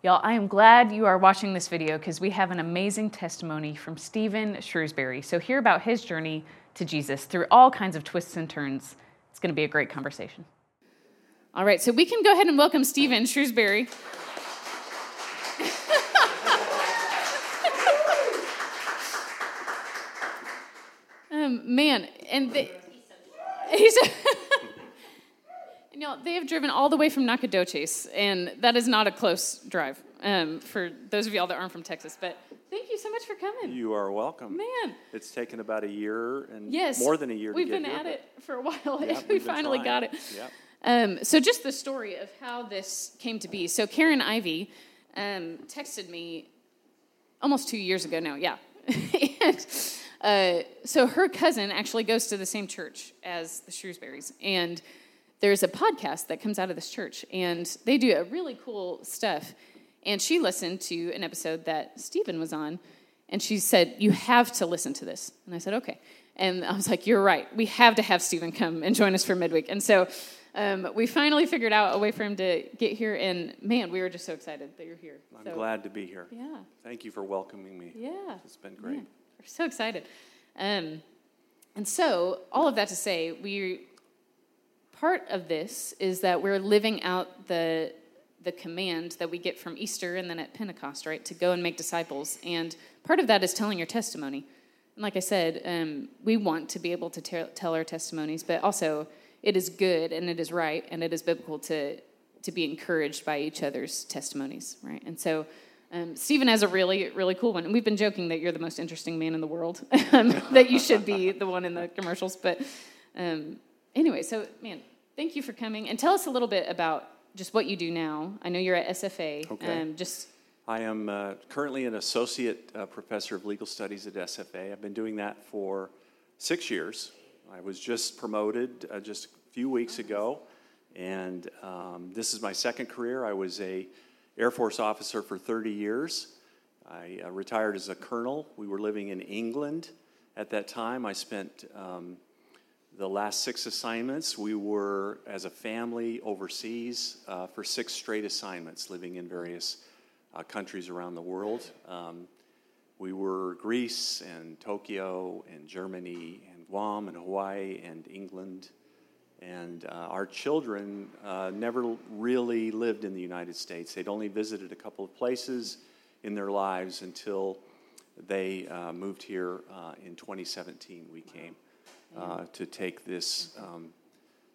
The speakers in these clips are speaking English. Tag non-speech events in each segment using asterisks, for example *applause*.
Y'all, I am glad you are watching this video because we have an amazing testimony from Stephen Shrewsbury. So, hear about his journey to Jesus through all kinds of twists and turns. It's going to be a great conversation. All right, so we can go ahead and welcome Stephen Shrewsbury. *laughs* um, man, and the, *laughs* he's. Y'all, they have driven all the way from Nacogdoches, and that is not a close drive um, for those of y'all that aren't from Texas. But thank you so much for coming. You are welcome. Man. It's taken about a year and yes, more than a year We've to been get at it for a while. Yeah, *laughs* we finally trying. got it. Yep. Um, so, just the story of how this came to be. So, Karen Ivy um, texted me almost two years ago now, yeah. *laughs* and, uh, so, her cousin actually goes to the same church as the Shrewsburys. And there's a podcast that comes out of this church, and they do a really cool stuff. And she listened to an episode that Stephen was on, and she said, You have to listen to this. And I said, Okay. And I was like, You're right. We have to have Stephen come and join us for midweek. And so um, we finally figured out a way for him to get here. And man, we were just so excited that you're here. I'm So, glad to be here. Yeah. Thank you for welcoming me. Yeah. It's been great. Man, we're so excited. Um, and so, all of that to say, we part of this is that we're living out the the command that we get from Easter and then at Pentecost, right, to go and make disciples. And part of that is telling your testimony. And like I said, um, we want to be able to te- tell our testimonies, but also it is good and it is right and it is biblical to to be encouraged by each other's testimonies, right? And so. Um, Stephen has a really, really cool one. And we've been joking that you're the most interesting man in the world, *laughs* that you should be the one in the commercials. But um, anyway, so man, thank you for coming. And tell us a little bit about just what you do now. I know you're at SFA. Okay. Um, just, I am uh, currently an associate uh, professor of legal studies at SFA. I've been doing that for six years. I was just promoted uh, just a few weeks ago, and um, this is my second career. I was a Air Force officer for 30 years. I uh, retired as a colonel. We were living in England at that time. I spent um, the last six assignments. We were, as a family, overseas uh, for six straight assignments, living in various uh, countries around the world. Um, we were Greece and Tokyo and Germany and Guam and Hawaii and England. And uh, our children uh, never really lived in the United States. They'd only visited a couple of places in their lives until they uh, moved here uh, in 2017. We came uh, to take this um,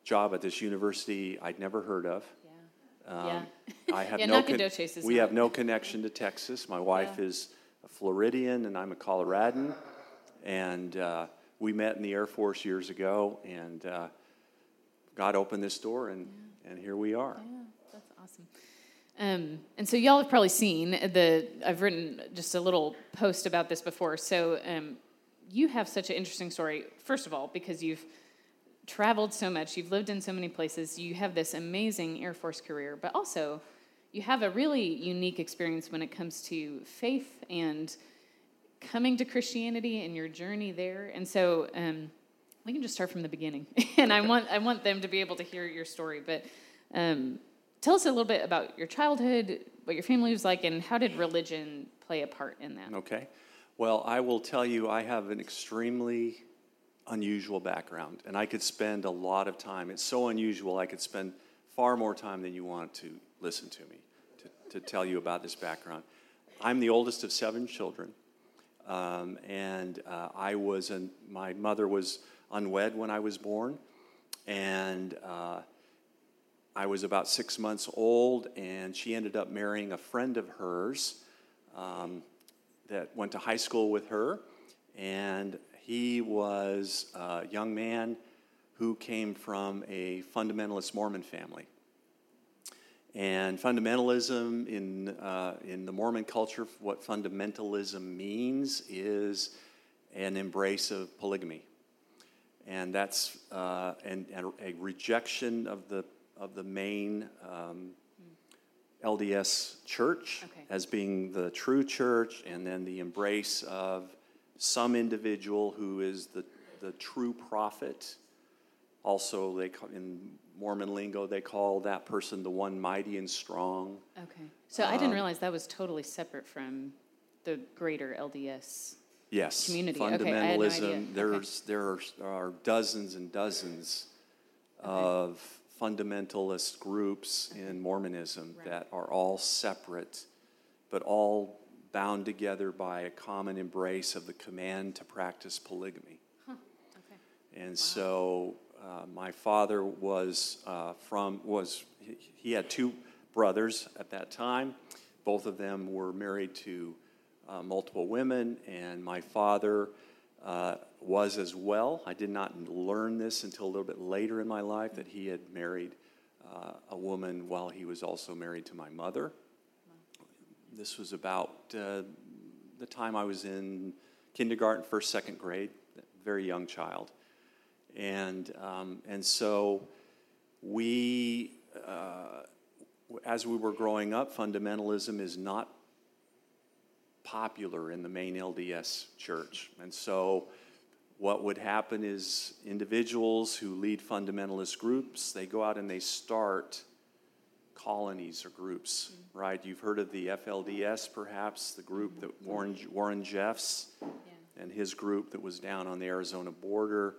job at this university I'd never heard of. Um, Yeah. I have *laughs* Yeah, no con- we have no connection to Texas. My wife Yeah. is a Floridian, and I'm a Coloradan. And uh, we met in the Air Force years ago, and uh, God opened this door, and, and here we are. yeah, that's awesome. Um, and so y'all have probably seen the, I've written just a little post about this before. So um, you have such an interesting story, first of all, because you've traveled so much, you've lived in so many places, you have this amazing Air Force career, but also you have a really unique experience when it comes to faith and coming to Christianity and your journey there. And so um, we can just start from the beginning. *laughs* and I want I want them to be able to hear your story. But um, tell us a little bit about your childhood, what your family was like, and how did religion play a part in that? Okay. Well, I will tell you, I have an extremely unusual background, and I could spend a lot of time. It's so unusual, I could spend far more time than you want to listen to me to, to tell you about this background. I'm the oldest of seven children, um, and uh, I was, an, my mother was unwed when I was born, and uh, I was about six months old, and she ended up marrying a friend of hers um, that went to high school with her. And he was a young man who came from a fundamentalist Mormon family. And fundamentalism in, uh, in the Mormon culture, what fundamentalism means is an embrace of polygamy. And that's uh, a rejection of the, of the main um, LDS church Okay. as being the true church, and then the embrace of some individual who is the, the true prophet. Also, they call, in Mormon lingo, they call that person the one mighty and strong. Okay. So I didn't Um, realize that was totally separate from the greater LDS. Yes, Community. Okay, I had no fundamentalism. Okay. There's there are, are dozens and dozens of fundamentalist groups in Mormonism Right. that are all separate, but all bound together by a common embrace of the command to practice polygamy. Okay. And so uh, my father was uh, from was he, he had two brothers at that time. Both of them were married to uh, multiple women, and my father uh, was as well. I did not learn this until a little bit later in my life that he had married uh, a woman while he was also married to my mother. This was about uh, the time I was in kindergarten, first, second grade, very young child. And, um, and so we, uh, as we were growing up, fundamentalism is not popular in the main LDS church. And so what would happen is individuals who lead fundamentalist groups, they go out and they start colonies or groups, right? You've heard of the FLDS, perhaps, the group that Warren, Warren Jeffs and his group that was down on the Arizona border.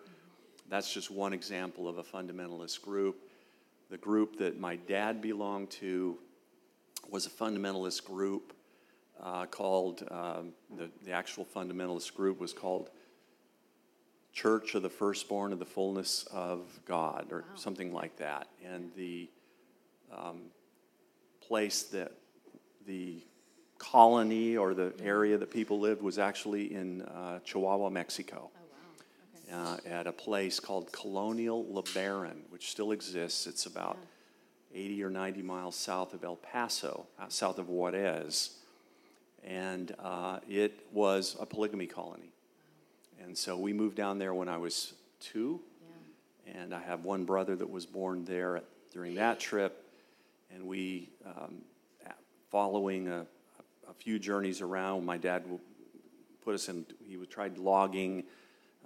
That's just one example of a fundamentalist group. The group that my dad belonged to was a fundamentalist group uh, called, um, the, the actual fundamentalist group was called Church of the Firstborn of the Fullness of God, or something like that. And the um, place that the colony or the area that people lived was actually in uh, Chihuahua, Mexico, Oh, wow. Okay. uh, at a place called Colonia LeBaron, which still exists. It's about 80 or 90 miles south of El Paso, uh, south of Juarez. And uh, it was a polygamy colony. And so we moved down there when I was two. Yeah. And I have one brother that was born there at, during that trip. And we, um, following a, a few journeys around, my dad put us in, he tried logging.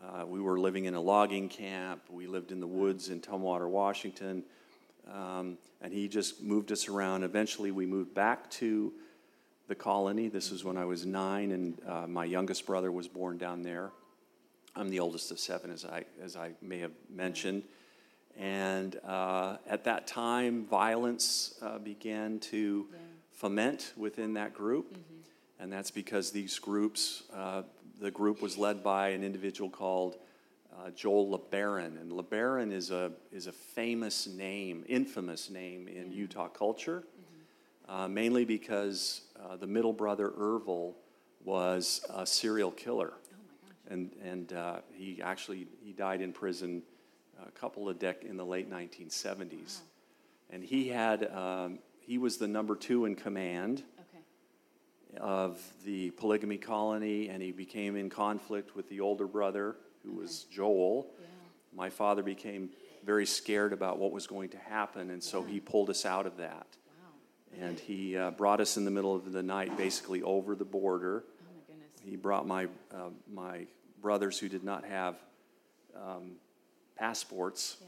Uh, we were living in a logging camp. We lived in the woods in Tumwater, Washington. Um, and he just moved us around. Eventually, we moved back to the colony. This was when I was nine, and uh, my youngest brother was born down there. I'm the oldest of seven, as I, as I may have mentioned. And uh, at that time, violence uh, began to foment within that group. And that's because these groups, uh, the group was led by an individual called uh, Joel LeBaron. And LeBaron is a, is a famous name, infamous name in Utah culture, uh, mainly because uh, the middle brother, Ervil, was a serial killer. And and uh, he actually he died in prison a couple of dec in the late 1970s, and he had um, he was the number two in command Okay. of the polygamy colony, and he became in conflict with the older brother who was Joel. Yeah. My father became very scared about what was going to happen, and so he pulled us out of that. Wow. And he uh, brought us in the middle of the night, basically over the border, Oh my goodness. he brought my, uh, my brothers who did not have um, passports. Yeah.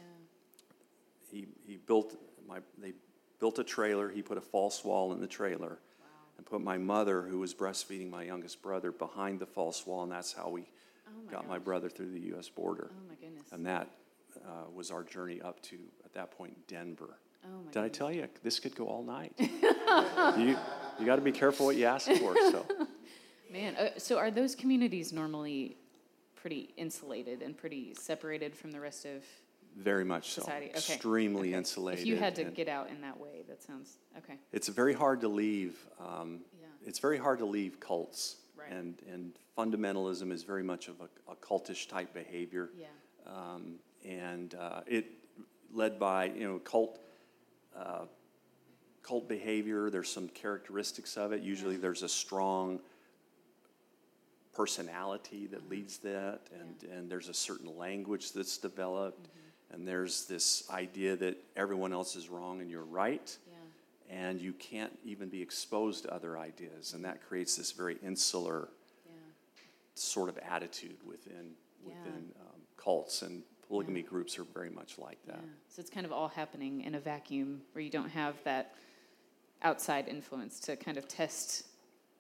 He, he built my, they built a trailer. He put a false wall in the trailer Wow. and put my mother, who was breastfeeding my youngest brother, behind the false wall. And that's how we Oh my got my brother through the U.S. border. Oh my goodness. And that uh, was our journey up to, at that point, Denver. Oh my Did I tell you this could go all night? *laughs* you you got to be careful what you ask for. So. *laughs* Man, uh, so are those communities normally pretty insulated and pretty separated from the rest of Very much so. society? Okay. Extremely okay. insulated. If you had to get out in that way, that sounds okay. it's very hard to leave. Um, Yeah. It's very hard to leave cults. Right. And, and fundamentalism is very much of a, a cultish type behavior. Yeah. Um, and uh, it led by, you know, cult, uh, cult behavior. There's some characteristics of it. Usually there's a strong personality that leads that, and, and there's a certain language that's developed, and there's this idea that everyone else is wrong and you're right, Yeah. and you can't even be exposed to other ideas, and that creates this very insular Yeah. sort of attitude within Yeah. within um, cults and polygamy groups are very much like Yeah. that. So it's kind of all happening in a vacuum where you don't have that outside influence to kind of test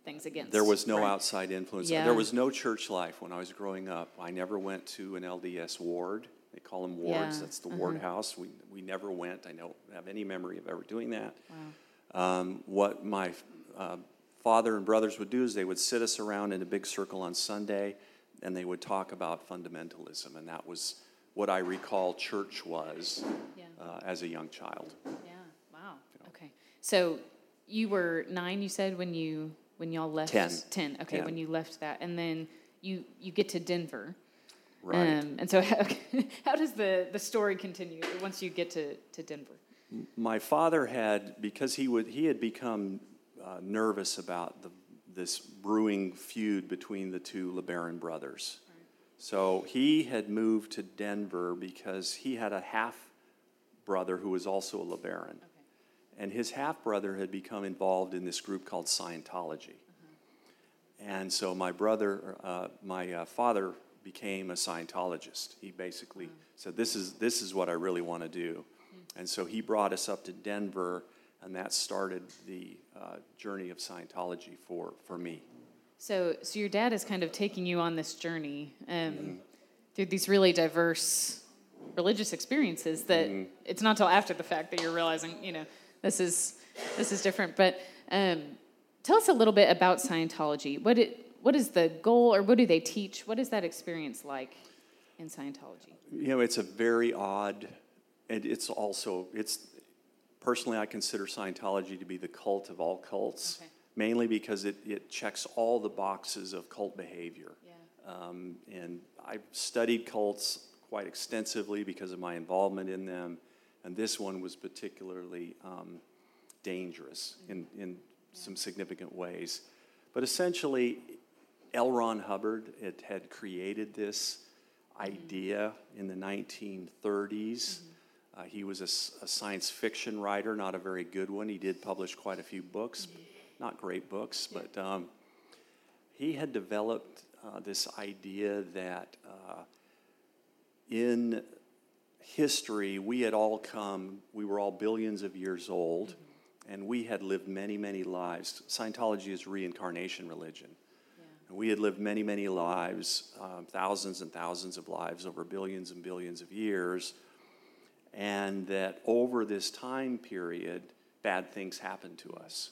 things against. There was no right? outside influence. Yeah. There was no church life when I was growing up. I never went to an LDS ward. They call them wards. Yeah, That's the uh-huh. ward house. We, we never went. I don't have any memory of ever doing that. Wow. Um, what my uh, father and brothers would do is they would sit us around in a big circle on Sunday and they would talk about fundamentalism. And that was what I recall church was Yeah. uh, as a young child. Yeah. Wow. Okay. So you were nine. You said when you when y'all left. Ten. Ten. Okay. Ten. When you left that, and then you you get to Denver. Right. Um, and so *laughs* how, how does the the story continue once you get to to Denver? My father had, because he would, he had become uh, nervous about the, this brewing feud between the two LeBaron brothers. So he had moved to Denver because he had a half brother who was also a LeBaron. And his half brother had become involved in this group called Scientology. And so my brother, uh, my uh, father became a Scientologist. He basically said, this is, this is what I really want to do. And so he brought us up to Denver, and that started the uh, journey of Scientology for, for me. So so your dad is kind of taking you on this journey um, Mm-hmm. through these really diverse religious experiences that Mm-hmm. it's not until after the fact that you're realizing you know this is this is different. But um, tell us a little bit about Scientology. What it what is the goal, or what do they teach? What is that experience like in Scientology? You know, it's a very odd, and it's also, it's, personally, I consider Scientology to be the cult of all cults, Okay. mainly because it, it checks all the boxes of cult behavior. Yeah. Um, and I've studied cults quite extensively because of my involvement in them, and this one was particularly um, dangerous in, in some significant ways. But essentially, L. Ron Hubbard it had created this idea in the 1930s. Uh, he was a science fiction writer, not a very good one. He did publish quite a few books, not great books, but um, he had developed uh, this idea that uh, in history, we had all come, we were all billions of years old, and we had lived many, many lives. Scientology is reincarnation religion. And we had lived many, many lives, um, thousands and thousands of lives over billions and billions of years, and that over this time period, bad things happened to us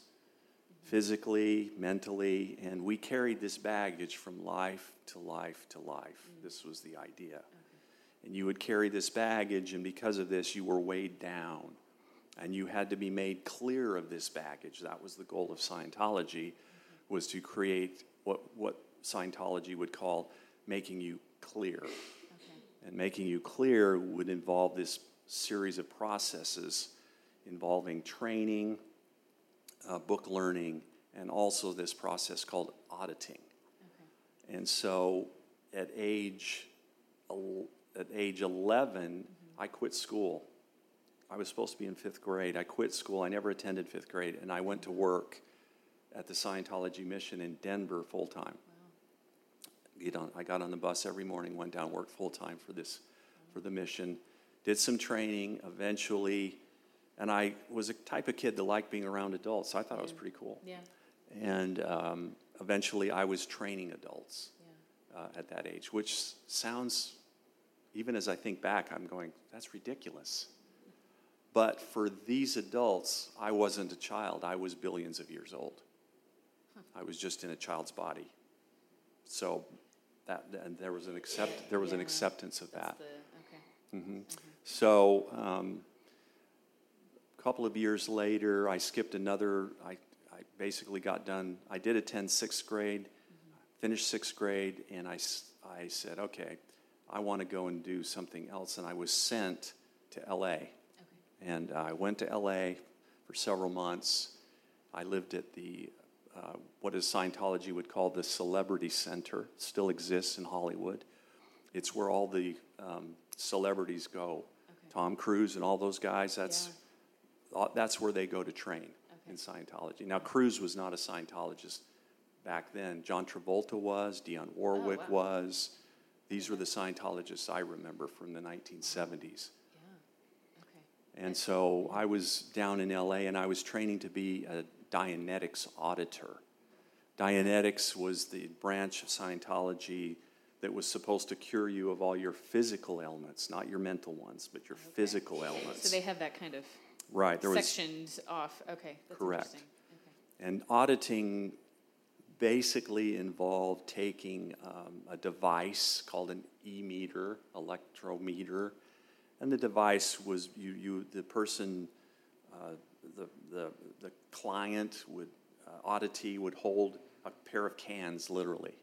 physically, mentally, and we carried this baggage from life to life to life. This was the idea. And you would carry this baggage, and because of this, you were weighed down. And you had to be made clear of this baggage. That was the goal of Scientology, was to create what, what Scientology would call making you clear. And making you clear would involve this series of processes involving training, uh, book learning, and also this process called auditing. And so at age, at age 11, I quit school. I was supposed to be in fifth grade. I quit school. I never attended fifth grade, and I went to work at the Scientology mission in Denver full time. On, I got on the bus every morning, went down, worked full time for this, for the mission, did some training. Eventually, and I was a type of kid that liked being around adults, so I thought it was pretty cool. Yeah. And um, eventually, I was training adults Yeah. uh, at that age, which sounds, even as I think back, I'm going, that's ridiculous. But for these adults, I wasn't a child. I was billions of years old. I was just in a child's body. So that and there was an accept there was an acceptance of that. The, okay. hmm So, um, a couple of years later, I skipped another. I, I basically got done. I did attend sixth grade, finished sixth grade, and I I said, okay, I want to go and do something else. And I was sent to LA. Okay. And I went to LA for several months. I lived at the, uh, what is Scientology would call the Celebrity Center, still exists in Hollywood. It's where all the um, celebrities go. Okay. Tom Cruise and all those guys, that's, uh, that's where they go to train Okay. in Scientology. Now, Cruise was not a Scientologist back then. John Travolta was, Dionne Warwick Oh, wow. was, These were the Scientologists I remember from the 1970s. Yeah. Okay. And so I was down in LA and I was training to be a Dianetics auditor. Dianetics was the branch of Scientology that was supposed to cure you of all your physical ailments, not your mental ones, but your physical ailments. So they have that kind of right, there was sectioned off. Okay. That's Correct. interesting. Okay. And auditing basically involved taking um, a device called an e-meter, electrometer, and the device was you, you the person, uh, the, the, the client would, uh, auditee would hold a pair of cans literally.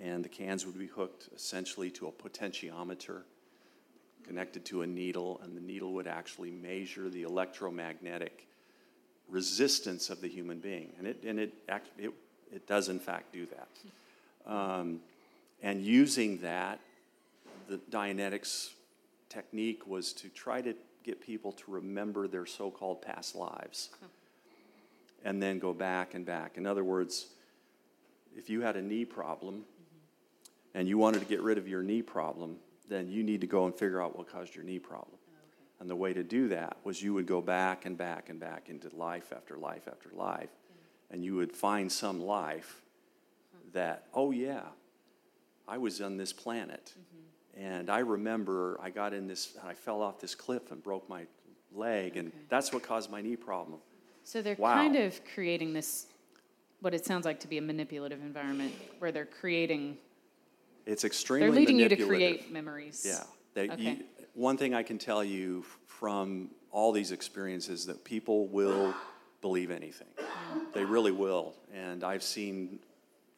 And the cans would be hooked essentially to a potentiometer connected to a needle, and the needle would actually measure the electromagnetic resistance of the human being. And it, and it, it, it does, in fact, do that. Um, and using that, the Dianetics technique was to try to get people to remember their so called past lives and then go back and back. In other words, if you had a knee problem and you wanted to get rid of your knee problem, then you need to go and figure out what caused your knee problem. And the way to do that was you would go back and back and back into life after life after life, and you would find some life that, oh, yeah, I was on this planet. Mm-hmm. And I remember I got in this, I fell off this cliff and broke my leg, and that's what caused my knee problem. So they're Wow. kind of creating this, what it sounds like to be a manipulative environment, where they're creating, It's extremely they're leading you to create memories. Yeah. They, Okay. you, one thing I can tell you from all these experiences that people will believe anything. They really will. And I've seen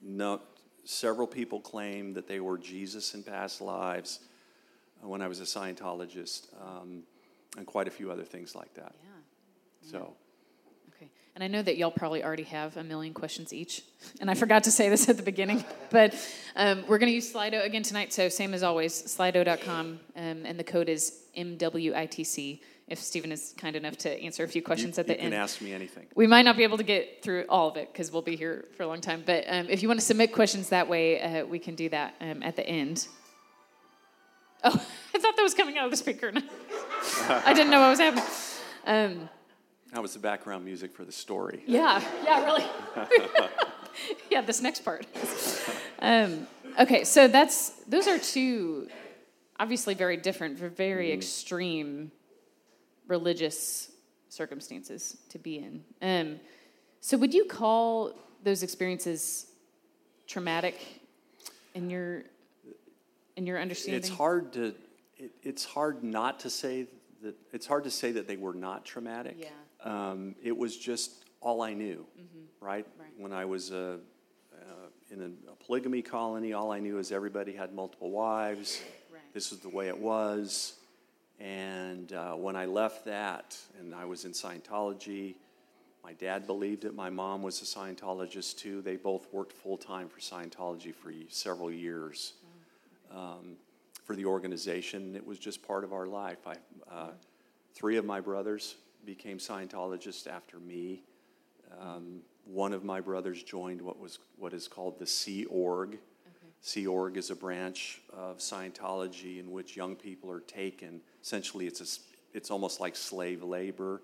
no, several people claim that they were Jesus in past lives uh, when I was a Scientologist, um, and quite a few other things like that. Yeah. So, Okay. And I know that y'all probably already have a million questions each. *laughs* And I forgot to say this at the beginning, *laughs* but um, we're going to use Slido again tonight. So, same as always, slido.com, um, and the code is MWITC. If Stephen is kind enough to answer a few you, questions at you the can end. ask me anything. We might not be able to get through all of it because we'll be here for a long time. But um, if you want to submit questions that way, uh, we can do that um, at the end. Oh, *laughs* I thought that was coming out of the speaker. *laughs* I didn't know what was happening. Um, That was the background music for the story. yeah, yeah, really. *laughs* yeah, this next part. Um, okay, so that's those are two obviously very different, very extreme religious circumstances to be in. Um, so, would you call those experiences traumatic in your in your understanding? It's hard to it, it's hard not to say that it's hard to say that they were not traumatic. Yeah. Um, it was just all I knew, right? Mm-hmm. Right. When I was uh, uh, in a, a polygamy colony, all I knew is everybody had multiple wives. Right. This was the way it was. And uh, when I left that, and I was in Scientology, my dad believed it. My mom was a Scientologist too. They both worked full time for Scientology for several years um, for the organization. It was just part of our life. I, uh, three of my brothers became Scientologists after me. Um, one of my brothers joined what was what is called the Sea Org. Sea Org is a branch of Scientology in which young people are taken. Essentially, it's a it's almost like slave labor.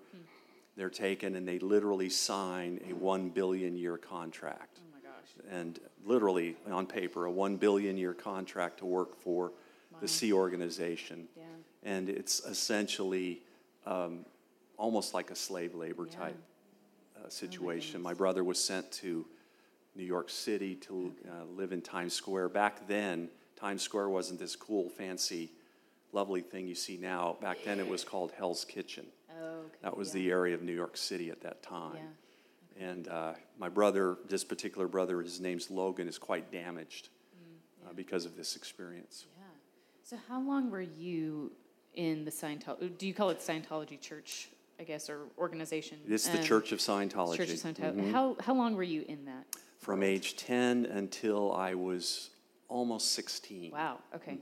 They're taken and they literally sign a one billion year contract oh my gosh. and literally on paper a one billion year contract to work for the Sea Organization, Yeah. and it's essentially um, almost like a slave labor Yeah. type uh, situation. my brother was sent to New York City to uh, live in Times Square. Back then, Times Square wasn't this cool, fancy, lovely thing you see now. Back then, it was called Hell's Kitchen. Oh, okay. That was yeah. the area of New York City at that time. Yeah. And uh, my brother, this particular brother, his name's Logan, is quite damaged uh, because of this experience. Yeah. So how long were you in the Scientology? Do you call it Scientology Church, I guess, or organization? It's the Um, Church of Scientology. Church of Scientology. Mhm. How how long were you in that? From age 10 until I was almost 16. Wow. Okay.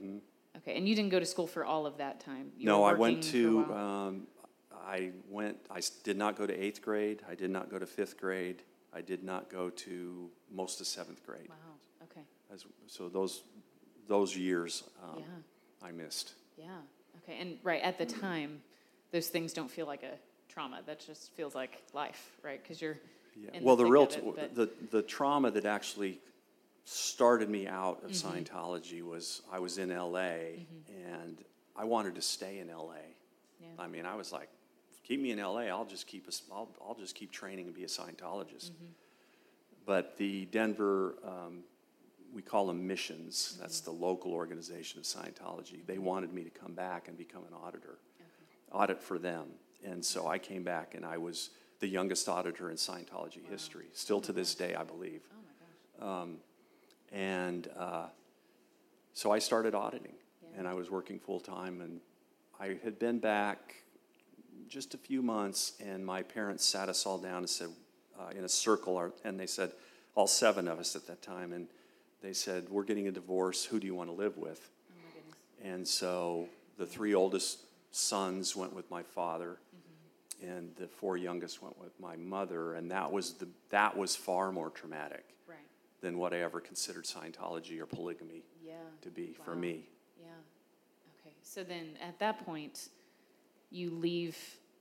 Okay. And you didn't go to school for all of that time. You Mm-hmm. no, I went working for a to, um, I went, I did not go to eighth grade. I did not go to fifth grade. I did not go to most of seventh grade. wow. Okay. As, so those, those years um, Yeah. I missed. Yeah. Okay. And right at the time, those things don't feel like a trauma. That just feels like life, right? Because you're. Yeah. Well, the real t- it, the the trauma that actually started me out of Mm-hmm. Scientology was I was in L.A. and I wanted to stay in L.A. Yeah. I mean, I was like, keep me in L.A. I'll just keep a I'll I'll just keep training and be a Scientologist. Mm-hmm. But the Denver, um, we call them missions. That's the local organization of Scientology. They wanted me to come back and become an auditor, audit for them. And so I came back and I was the youngest auditor in Scientology history, still to this day, I believe. Oh my gosh. And uh, so I started auditing, Yeah. and I was working full time. And I had been back just a few months, and my parents sat us all down and said, uh, in a circle, and they said, all seven of us at that time, and they said, We're getting a divorce. Who do you want to live with? Oh my goodness. And so the three oldest sons went with my father, and the four youngest went with my mother, and that was the that was far more traumatic Right. than what I ever considered Scientology or polygamy Yeah. to be for me. Yeah. Okay. So then at that point, you leave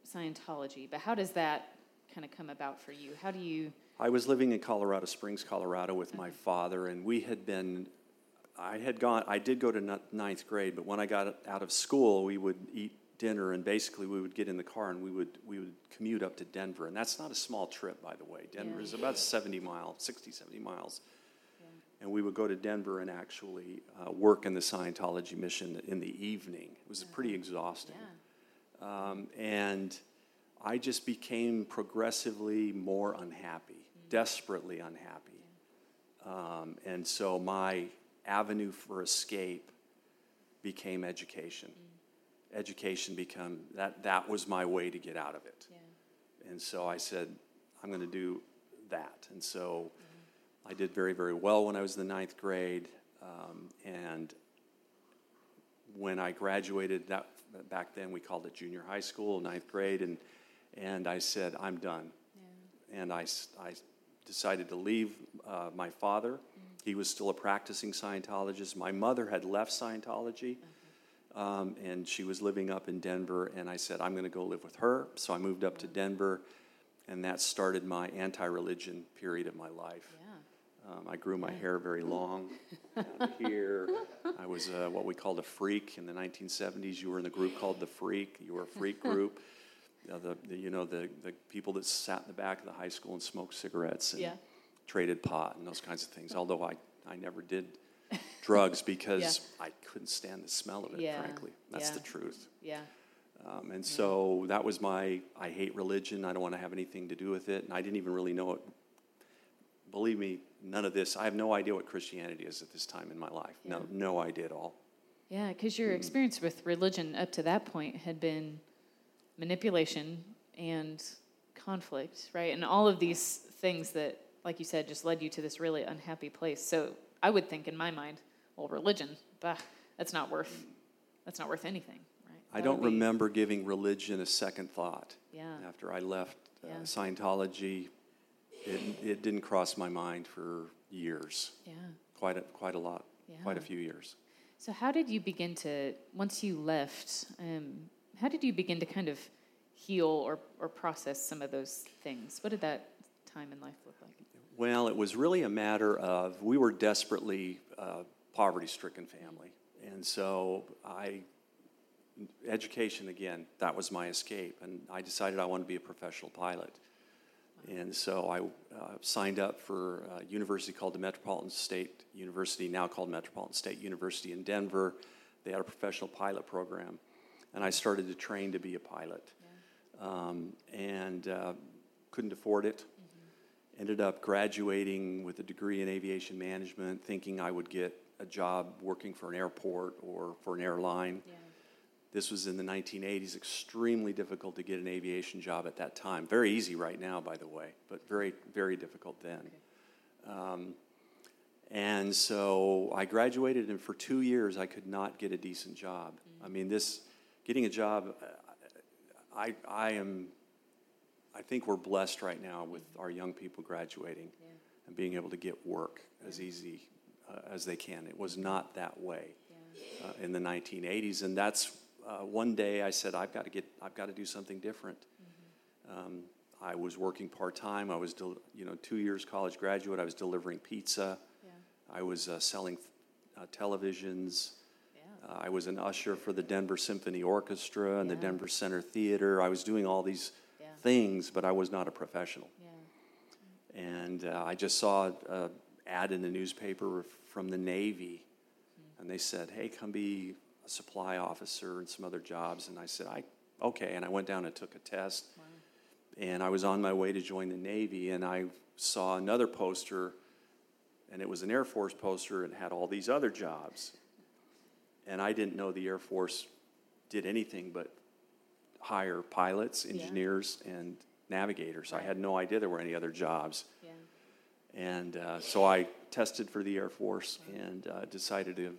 Scientology. But how does that kind of come about for you? How do you. I was living in Colorado Springs, Colorado, with my father, and we had been. I had gone. I did go to ninth grade, but when I got out of school, we would eat dinner, and basically we would get in the car and we would we would commute up to Denver, and that's not a small trip, by the way. Denver Yeah. is about 70 miles, 60, 70 miles, Yeah. and we would go to Denver and actually uh, work in the Scientology mission in the evening. It was pretty exhausting. Yeah. Um, and I just became progressively more unhappy, desperately unhappy. Um, and so my avenue for escape became education. Education become that that was my way to get out of it. Yeah. And so I said, I'm going to do that. And so I did very, very well when I was in the ninth grade. Um, and when I graduated, that back then we called it junior high school, ninth grade, and and I said, I'm done. Yeah. And I decided to leave uh, my father. He was still a practicing Scientologist. My mother had left Scientology, um, and she was living up in Denver. And I said, I'm going to go live with her. So I moved up to Denver, and that started my anti religion period of my life. Yeah. Um, I grew my hair very long *laughs* here. I was uh, what we called a freak in the 1970s. You were in the group called the Freak. You were a freak group. *laughs* Uh, the, the you know the, the people that sat in the back of the high school and smoked cigarettes and Yeah. traded pot and those kinds of things. Although I, I never did *laughs* drugs because I couldn't stand the smell of it. Yeah. Frankly, that's Yeah. the truth. Yeah. Um, and so that was my I hate religion. I don't want to have anything to do with it. And I didn't even really know it. Believe me, none of this. I have no idea what Christianity is at this time in my life. No, Yeah. no idea at all. Yeah, because your experience with religion up to that point had been manipulation and conflict, right? And all of these things that, like you said, just led you to this really unhappy place. So I would think in my mind, well, religion, bah, that's not worth that's not worth anything, right? I That don't be- remember giving religion a second thought Yeah. after I left uh, Yeah. Scientology. It, it didn't cross my mind for years, Yeah. quite a, quite a lot, Yeah. quite a few years. So how did you begin to once you left? Um, how did you begin to kind of heal or or process some of those things? What did that time in life look like? Well, it was really a matter of we were desperately uh, poverty-stricken family, and so I education again that was my escape, and I decided I wanted to be a professional pilot, and so I uh, signed up for a university called the Metropolitan State University, now called Metropolitan State University in Denver. They had a professional pilot program, and I started to train to be a pilot, um, and uh, couldn't afford it ended up graduating with a degree in aviation management, thinking I would get a job working for an airport or for an airline. Yeah. This was in the 1980s, extremely difficult to get an aviation job at that time. Very easy right now, by the way, but very, very difficult then. Um, and so I graduated, and for two years I could not get a decent job. I mean, this getting a job, I, I am, I think we're blessed right now with our young people graduating Yeah. and being able to get work as easy uh, as they can. It was not that way uh, in the 1980s, and that's uh, one day I said, I've got to get, I've got to do something different. Um, I was working part time. I was, del- you know, two years college graduate. I was delivering pizza. Yeah. I was uh, selling uh, televisions. Uh, I was an usher for the Denver Symphony Orchestra and the Denver Center Theater. I was doing all these Yeah. Things, but I was not a professional. Yeah. And uh, I just saw an ad in the newspaper from the Navy, and they said, "Hey, come be a supply officer and some other jobs." And I said, "I okay." And I went down and took a test, Wow. and I was on my way to join the Navy, and I saw another poster, and it was an Air Force poster, and had all these other jobs, and I didn't know the Air Force did anything but hire pilots, Yeah. engineers, and navigators. I had no idea there were any other jobs. Yeah. And uh, so I tested for the Air Force and uh, decided to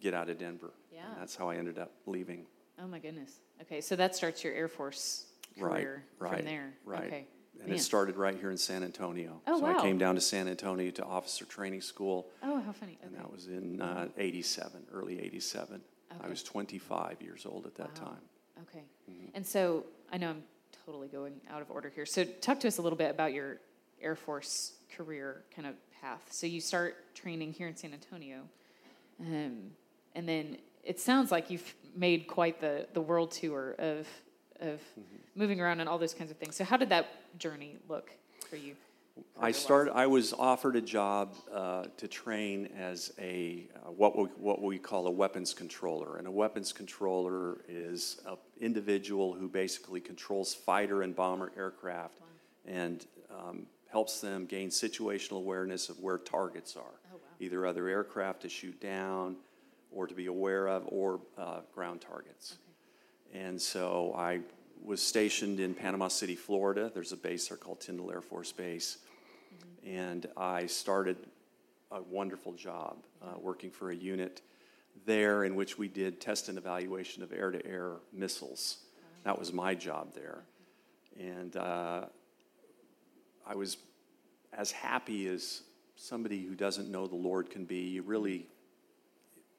get out of Denver. Yeah. And that's how I ended up leaving. Oh my goodness. Okay, so that starts your Air Force Right, career right, from there. right. Okay. And Man. it started right here in San Antonio. Oh, so wow. I came down to San Antonio to officer training school, Oh, how funny. Okay. and that was in uh, 87, early 87. Okay. I was 25 years old at that Wow. time. Okay. Mm-hmm. And so I know I'm totally going out of order here. So talk to us a little bit about your Air Force career kind of path. So you start training here in San Antonio, um, and then it sounds like you've made quite the, the world tour of of Mm-hmm. moving around and all those kinds of things. So how did that journey look for you? I started. I was offered a job uh, to train as a uh, what we, what we call a weapons controller, and a weapons controller is an individual who basically controls fighter and bomber aircraft, and um, helps them gain situational awareness of where targets are, Oh, wow. either other aircraft to shoot down, or to be aware of, or uh, ground targets. And so I was stationed in Panama City, Florida. There's a base there called Tyndall Air Force Base. Mm-hmm. And I started a wonderful job uh, mm-hmm. working for a unit there in which we did test and evaluation of air to air missiles. That was my job there. Mm-hmm. And uh, I was as happy as somebody who doesn't know the Lord can be. You really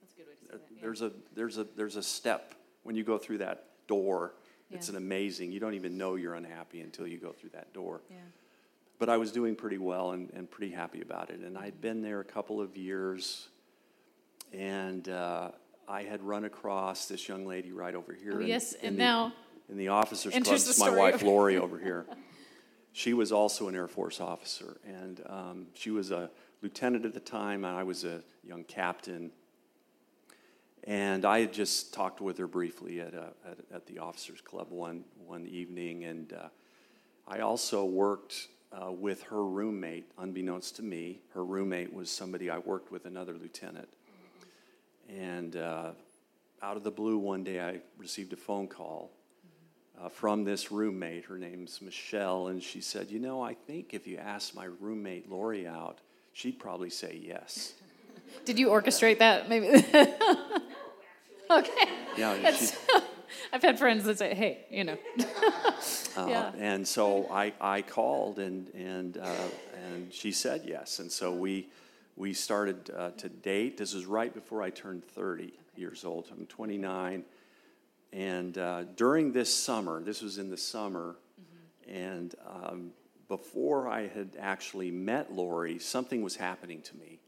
That's a good way to say uh, that. yeah. there's a there's a there's a step when you go through that door. It's an amazing. You don't even know you're unhappy until you go through that door. yeah. But I was doing pretty well and, and pretty happy about it. And I'd been there a couple of years, and uh, I had run across this young lady right over here. Oh, in- yes, in and the- now in the officers' club. my wife Lori over here. She was also an Air Force officer, and um, she was a lieutenant at the time, and I was a young captain. And I had just talked with her briefly at, a, at, at the officers' club one one evening, and uh, I also worked uh, with her roommate, unbeknownst to me. Her roommate was somebody I worked with, another lieutenant. And uh, out of the blue, one day I received a phone call uh, from this roommate. Her name's Michelle, and she said, You know, I think if you asked my roommate Lori out, she'd probably say yes. Did you orchestrate that? Maybe. *laughs* okay. Yeah, she, *laughs* I've had friends that say, "Hey, you know." *laughs* uh, Yeah. And so I, I called, and and uh, and she said yes, and so we we started uh, to date. This was right before I turned 30 years old. I'm 29, and uh, during this summer, this was in the summer, and um, before I had actually met Lori, something was happening to me.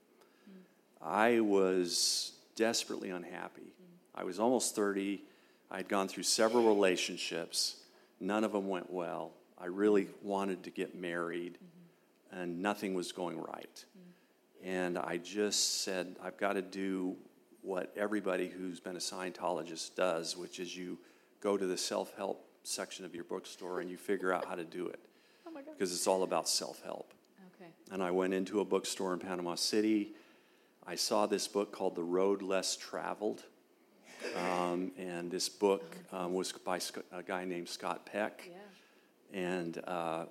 I was desperately unhappy. I was almost 30. I had gone through several relationships. None of them went well. I really wanted to get married, and nothing was going right. And I just said, I've got to do what everybody who's been a Scientologist does, which is you go to the self help section of your bookstore and you figure out how to do it Oh because it's all about self help. Okay. And I went into a bookstore in Panama City. I saw this book called The Road Less Traveled. Um, and this book um, was by a guy named Scott Peck. Yeah. And uh,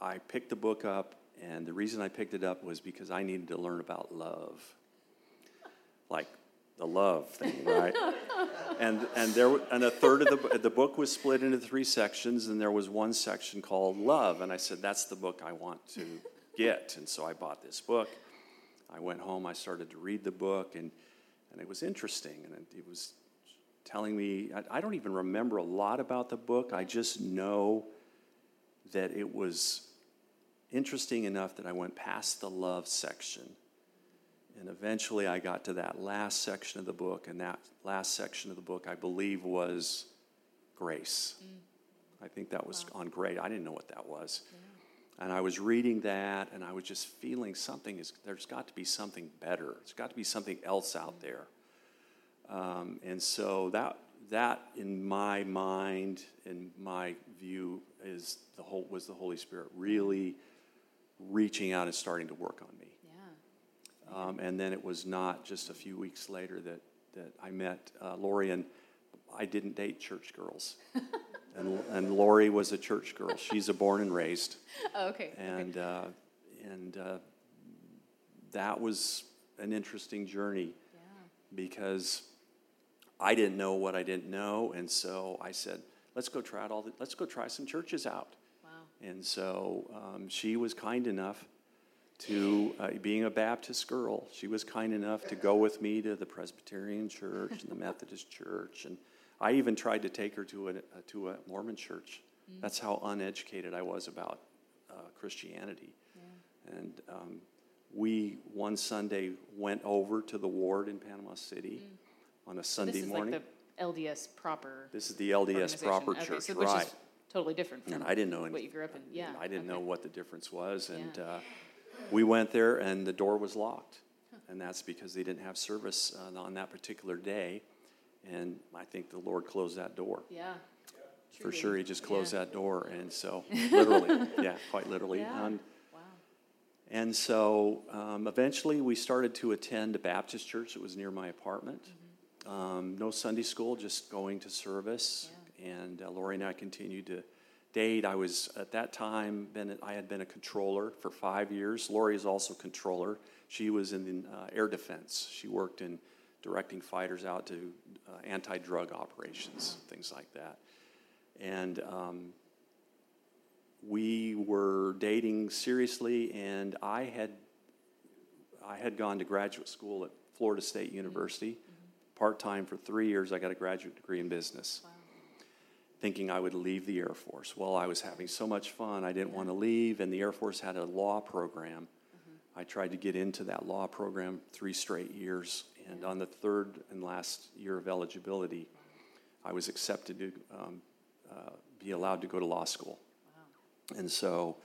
I picked the book up, and the reason I picked it up was because I needed to learn about love. Like the love thing, right? *laughs* and and there and a third of the the book was split into three sections, and there was one section called love, and I said that's the book I want to get, and so I bought this book. I went home, I started to read the book, and, and it was interesting. And it, it was telling me, I, I don't even remember a lot about the book. I just know that it was interesting enough that I went past the love section. And eventually I got to that last section of the book, and that last section of the book, I believe, was grace. Mm. I think that was wow. on grace. I didn't know what that was. Yeah. And I was reading that, and I was just feeling something is, there's got to be something better. There's got to be something else out there. Um, and so that, that, in my mind, in my view, is the whole, was the Holy Spirit really reaching out and starting to work on me. Yeah. Um, and then it was not just a few weeks later that, that I met uh, Lori, and I didn't date church girls. *laughs* and, and Lori was a church girl. She's a born and raised. *laughs* Oh, okay. And, okay. Uh, and uh, that was an interesting journey yeah. because I didn't know what I didn't know. And so I said, let's go try it all. The, let's go try some churches out. Wow. And so um, she was kind enough to, uh, being a Baptist girl, she was kind enough to go with me to the Presbyterian church and the *laughs* Methodist church. And I even tried to take her to a, uh, to a Mormon church. Mm-hmm. That's how uneducated I was about uh, Christianity. Yeah. And um, we, one Sunday, went over to the ward in Panama City mm. on a Sunday morning. Like the LDS proper. This is the LDS proper church, okay, so right? totally different from and I didn't know what you grew up in. Yeah, I didn't okay. know what the difference was, and yeah. uh, we went there, and the door was locked, huh. and that's because they didn't have service uh, on that particular day, and I think the Lord closed that door. Yeah. For sure, he just closed yeah. that door, and so *laughs* literally, yeah, quite literally. Yeah. And, wow. and so um, eventually we started to attend a Baptist church that was near my apartment. Mm-hmm. Um, no Sunday school, just going to service. Yeah and uh, Lori and I continued to date. I was at that time been I had been a controller for five years. Lori is also controller. She was in uh, air defense. She worked in directing fighters out to uh, anti-drug operations, things like that. And um, we were dating seriously, and I had I had gone to graduate school at Florida State University, mm-hmm. part time for three years. I got a graduate degree in business. Wow thinking I would leave the Air Force. Well, I was having so much fun, I didn't want to leave, and the Air Force had a law program. Mm-hmm. I tried to get into that law program three straight years, and on the third and last year of eligibility, I was accepted to um, uh, be allowed to go to law school. Wow. And so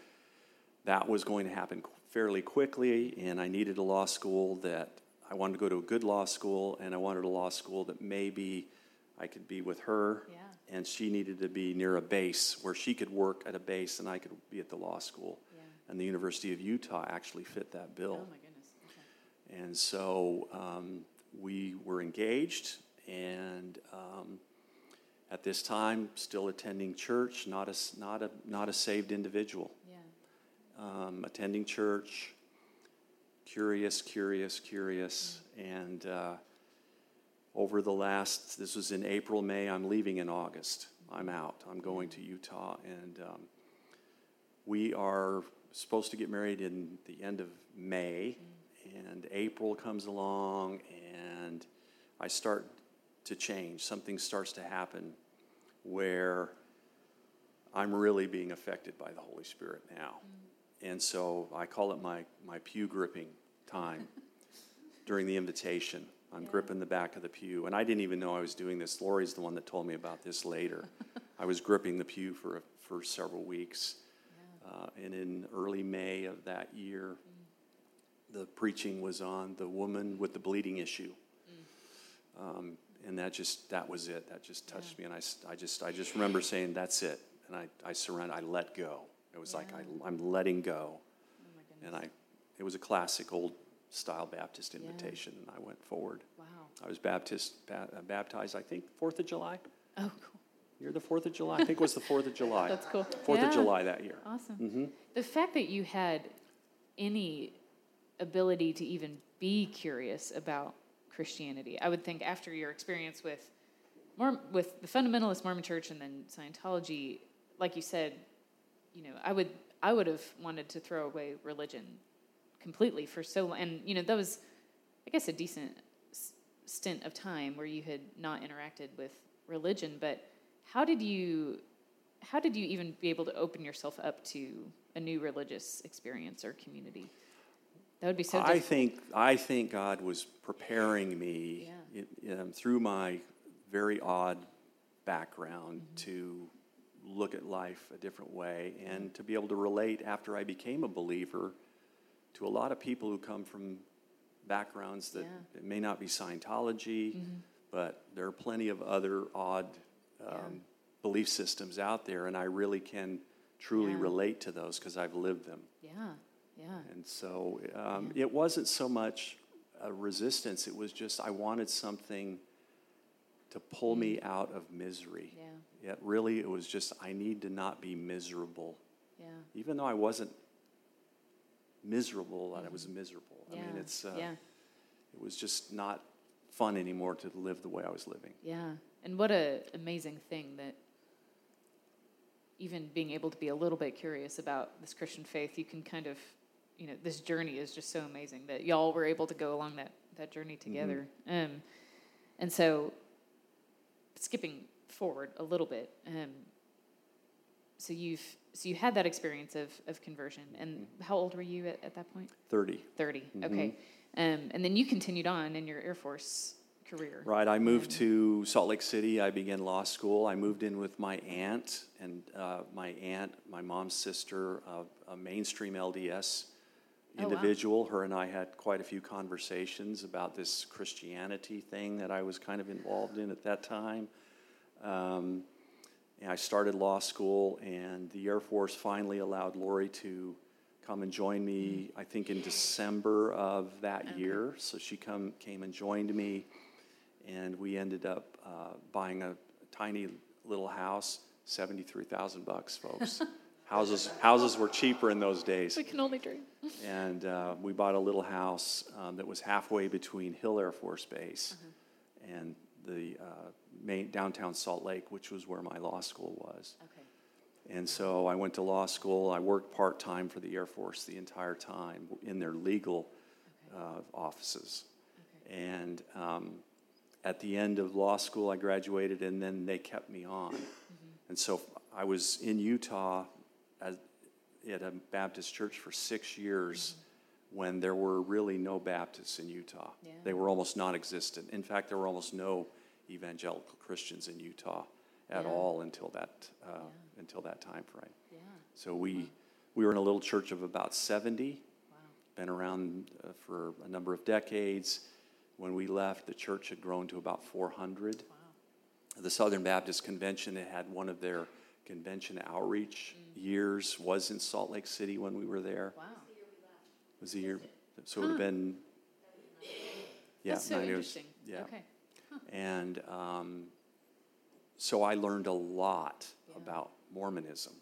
that was going to happen fairly quickly, and I needed a law school that I wanted to go to a good law school, and I wanted a law school that maybe I could be with her. Yeah and she needed to be near a base where she could work at a base and I could be at the law school. Yeah. And the University of Utah actually fit that bill. Oh, my goodness. Okay. And so um, we were engaged, and um, at this time, still attending church, not a, not a, not a saved individual. Yeah. Um, attending church, curious, curious, curious, mm. and uh, over the last, this was in April, May, I'm leaving in August. I'm out. I'm going to Utah. And um, we are supposed to get married in the end of May. And April comes along, and I start to change. Something starts to happen where I'm really being affected by the Holy Spirit now. Mm. And so I call it my, my pew gripping time *laughs* during the invitation. I'm yeah. gripping the back of the pew. And I didn't even know I was doing this. Lori's the one that told me about this later. *laughs* I was gripping the pew for, for several weeks. Yeah. Uh, and in early May of that year, mm. The preaching was on the woman with the bleeding issue. Mm. Um, and that just, that was it. That just touched yeah. me. And I, I, just, I just remember saying, that's it. And I, I surrendered. I let go. It was like I, I'm letting go. Oh and I, it was a classic old style Baptist invitation, yeah. and I went forward. Wow. I was Baptist ba- uh, baptized, I think, Fourth of July. Oh, cool. You're the Fourth of July. I think it was the Fourth of *laughs* July. That's cool. Fourth yeah. of July that year. Awesome. Mm-hmm. The fact that you had any ability to even be curious about Christianity, I would think after your experience with more with the fundamentalist Mormon Church and then Scientology, like you said, you know, I would I would have wanted to throw away religion completely for so long. And, you know, that was, I guess, a decent stint of time where you had not interacted with religion. But how did you, how did you even be able to open yourself up to a new religious experience or community? That would be so I think I think God was preparing me Yeah. it- um, through my very odd background Mm-hmm. to look at life a different way and to be able to relate after I became a believer to a lot of people who come from backgrounds that Yeah. it may not be Scientology, Mm-hmm. but there are plenty of other odd um, belief systems out there, and I really can truly Yeah. relate to those because I've lived them. Yeah, yeah. And so um, it wasn't so much a resistance, it was just I wanted something to pull me out of misery. Yeah. Yet really, it was just I need to not be miserable. Yeah. Even though I wasn't miserable, that I was miserable. I mean, it's, uh, yeah. it was just not fun anymore to live the way I was living. Yeah. And what a amazing thing that even being able to be a little bit curious about this Christian faith, you can kind of, you know, this journey is just so amazing that y'all were able to go along that, that journey together. Um, and so, skipping forward a little bit, um, so you've so you had that experience of, of conversion, and how old were you at, at that point? 30. 30 Okay, um, and then you continued on in your Air Force career. Right. I moved to Salt Lake City. I began law school. I moved in with my aunt, and uh, my aunt, my mom's sister, uh, a mainstream LDS Oh, wow. individual. Her and I had quite a few conversations about this Christianity thing that I was kind of involved in at that time. Um, and I started law school, and the Air Force finally allowed Lori to come and join me. I think in December of that year, so she come came and joined me, and we ended up uh, buying a tiny little house, seventy three thousand bucks, folks. *laughs* houses houses were cheaper in those days, We can only dream. *laughs* and uh, we bought a little house um, that was halfway between Hill Air Force Base and the uh, main downtown Salt Lake, which was where my law school was. Okay. And so I went to law school. I worked part time for the Air Force the entire time in their legal uh, offices. And um, at the end of law school, I graduated, and then they kept me on. And so I was in Utah at a Baptist church for six years when there were really no Baptists in Utah. Yeah. They were almost non existent. In fact, there were almost no evangelical Christians in Utah at Yeah. all until that, uh, until that time frame. Yeah. So we, we were in a little church of about 70, Wow. been around uh, for a number of decades. When we left, the church had grown to about 400. Wow. The Southern Baptist Convention had had one of their convention outreach Mm. years was in Salt Lake City when we were there. Wow. It was the year, so it would have been, yeah, That's so nine years. Yeah. Okay. And um, so I learned a lot Yeah. about Mormonism.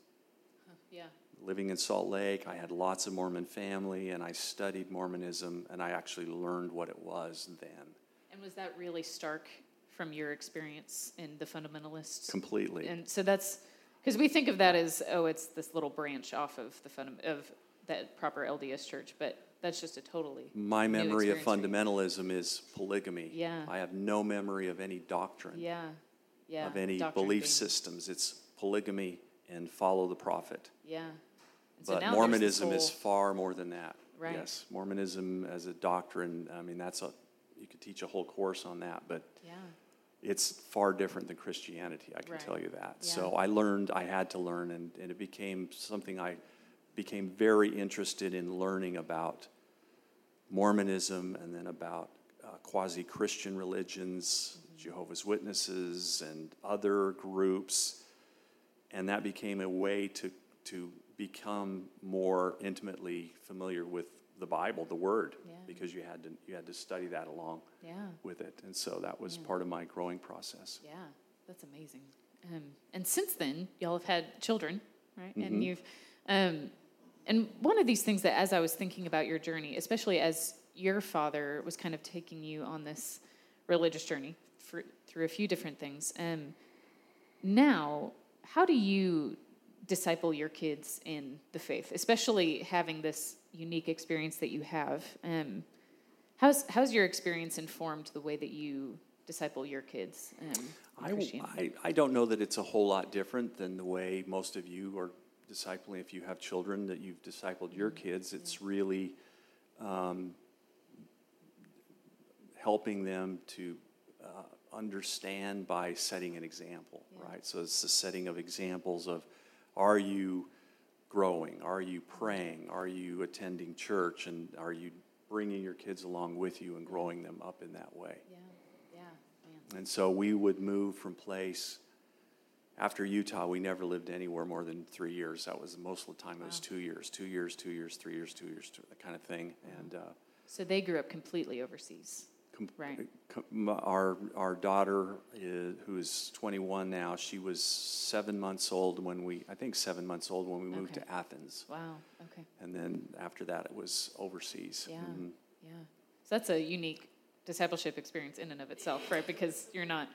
Huh. Yeah. living in Salt Lake, I had lots of Mormon family, and I studied Mormonism, and I actually learned what it was then And was that really stark from your experience in the fundamentalists? completely. And so that's because we think of that as oh, it's this little branch off of the fundam- of that proper LDS church, but that's just a totally My memory of experience for you. fundamentalism is polygamy. Yeah. I have no memory of any doctrine, yeah, yeah, of any doctrine belief being- systems. It's polygamy and follow the prophet. Yeah, so But now there's this Mormonism is far more than that. Right. Yes, Mormonism as a doctrine, I mean, that's a, you could teach a whole course on that, but yeah, it's far different than Christianity, I can Right. tell you that. Yeah. So I learned, I had to learn, and, and it became something I became very interested in learning about Mormonism and then about uh, quasi Christian religions, Mm-hmm. Jehovah's Witnesses, and other groups. And that became a way to, to become more intimately familiar with the Bible, the Word, Yeah. because you had to, you had to study that along yeah, with it. And so that was Yeah. part of my growing process. yeah. That's amazing. Um, and since then, y'all have had children, right? Mhm. And you've, um, and one of these things that, as I was thinking about your journey, especially as your father was kind of taking you on this religious journey for, through a few different things. Um, now, how do you disciple your kids in the faith, especially having this unique experience that you have. Um, how's how's your experience informed the way that you disciple your kids? Um, I, I, I don't know that it's a whole lot different than the way most of you are discipling. If you have children that you've discipled your Mm-hmm. kids, it's really um, helping them to uh, understand by setting an example, Yeah. right? So it's the setting of examples of are you growing? Are you praying? Are you attending church? And are you bringing your kids along with you and growing them up in that way? Yeah, yeah, man. And so we would move from place. After Utah, we never lived anywhere more than three years. That was most of the time. It was Wow. two years, two years, two years, three years, two years, two, that kind of thing. And uh, So they grew up completely overseas. Com- Right. com- our our daughter, is, who is 21 now, she was seven months old when we, I think, seven months old when we moved Okay. to Athens. Wow. Okay. And then after that, it was overseas. Yeah. Mhm. Yeah. So that's a unique discipleship experience in and of itself, right? Because you're not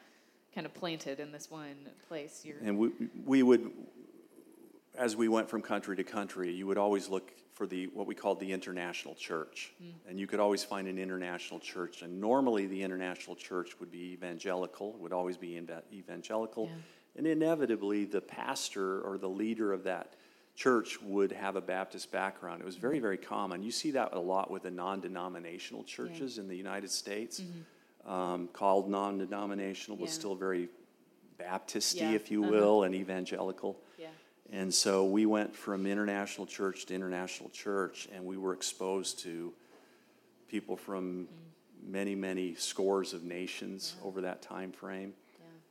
kind of planted in this one place. You're And we, we would, as we went from country to country, you would always look for the what we called the international church, and you could always find an international church. And normally, the international church would be evangelical, would always be evangelical, Yeah. and inevitably, the pastor or the leader of that church would have a Baptist background. It was very, very common. You see that a lot with the non-denominational churches in the United States, um, called non-denominational, but Yeah. still very Baptisty, Yeah, if you uh-huh. will, and evangelical. Yeah. And so we went from international church to international church, and we were exposed to people from many, many scores of nations over that time frame.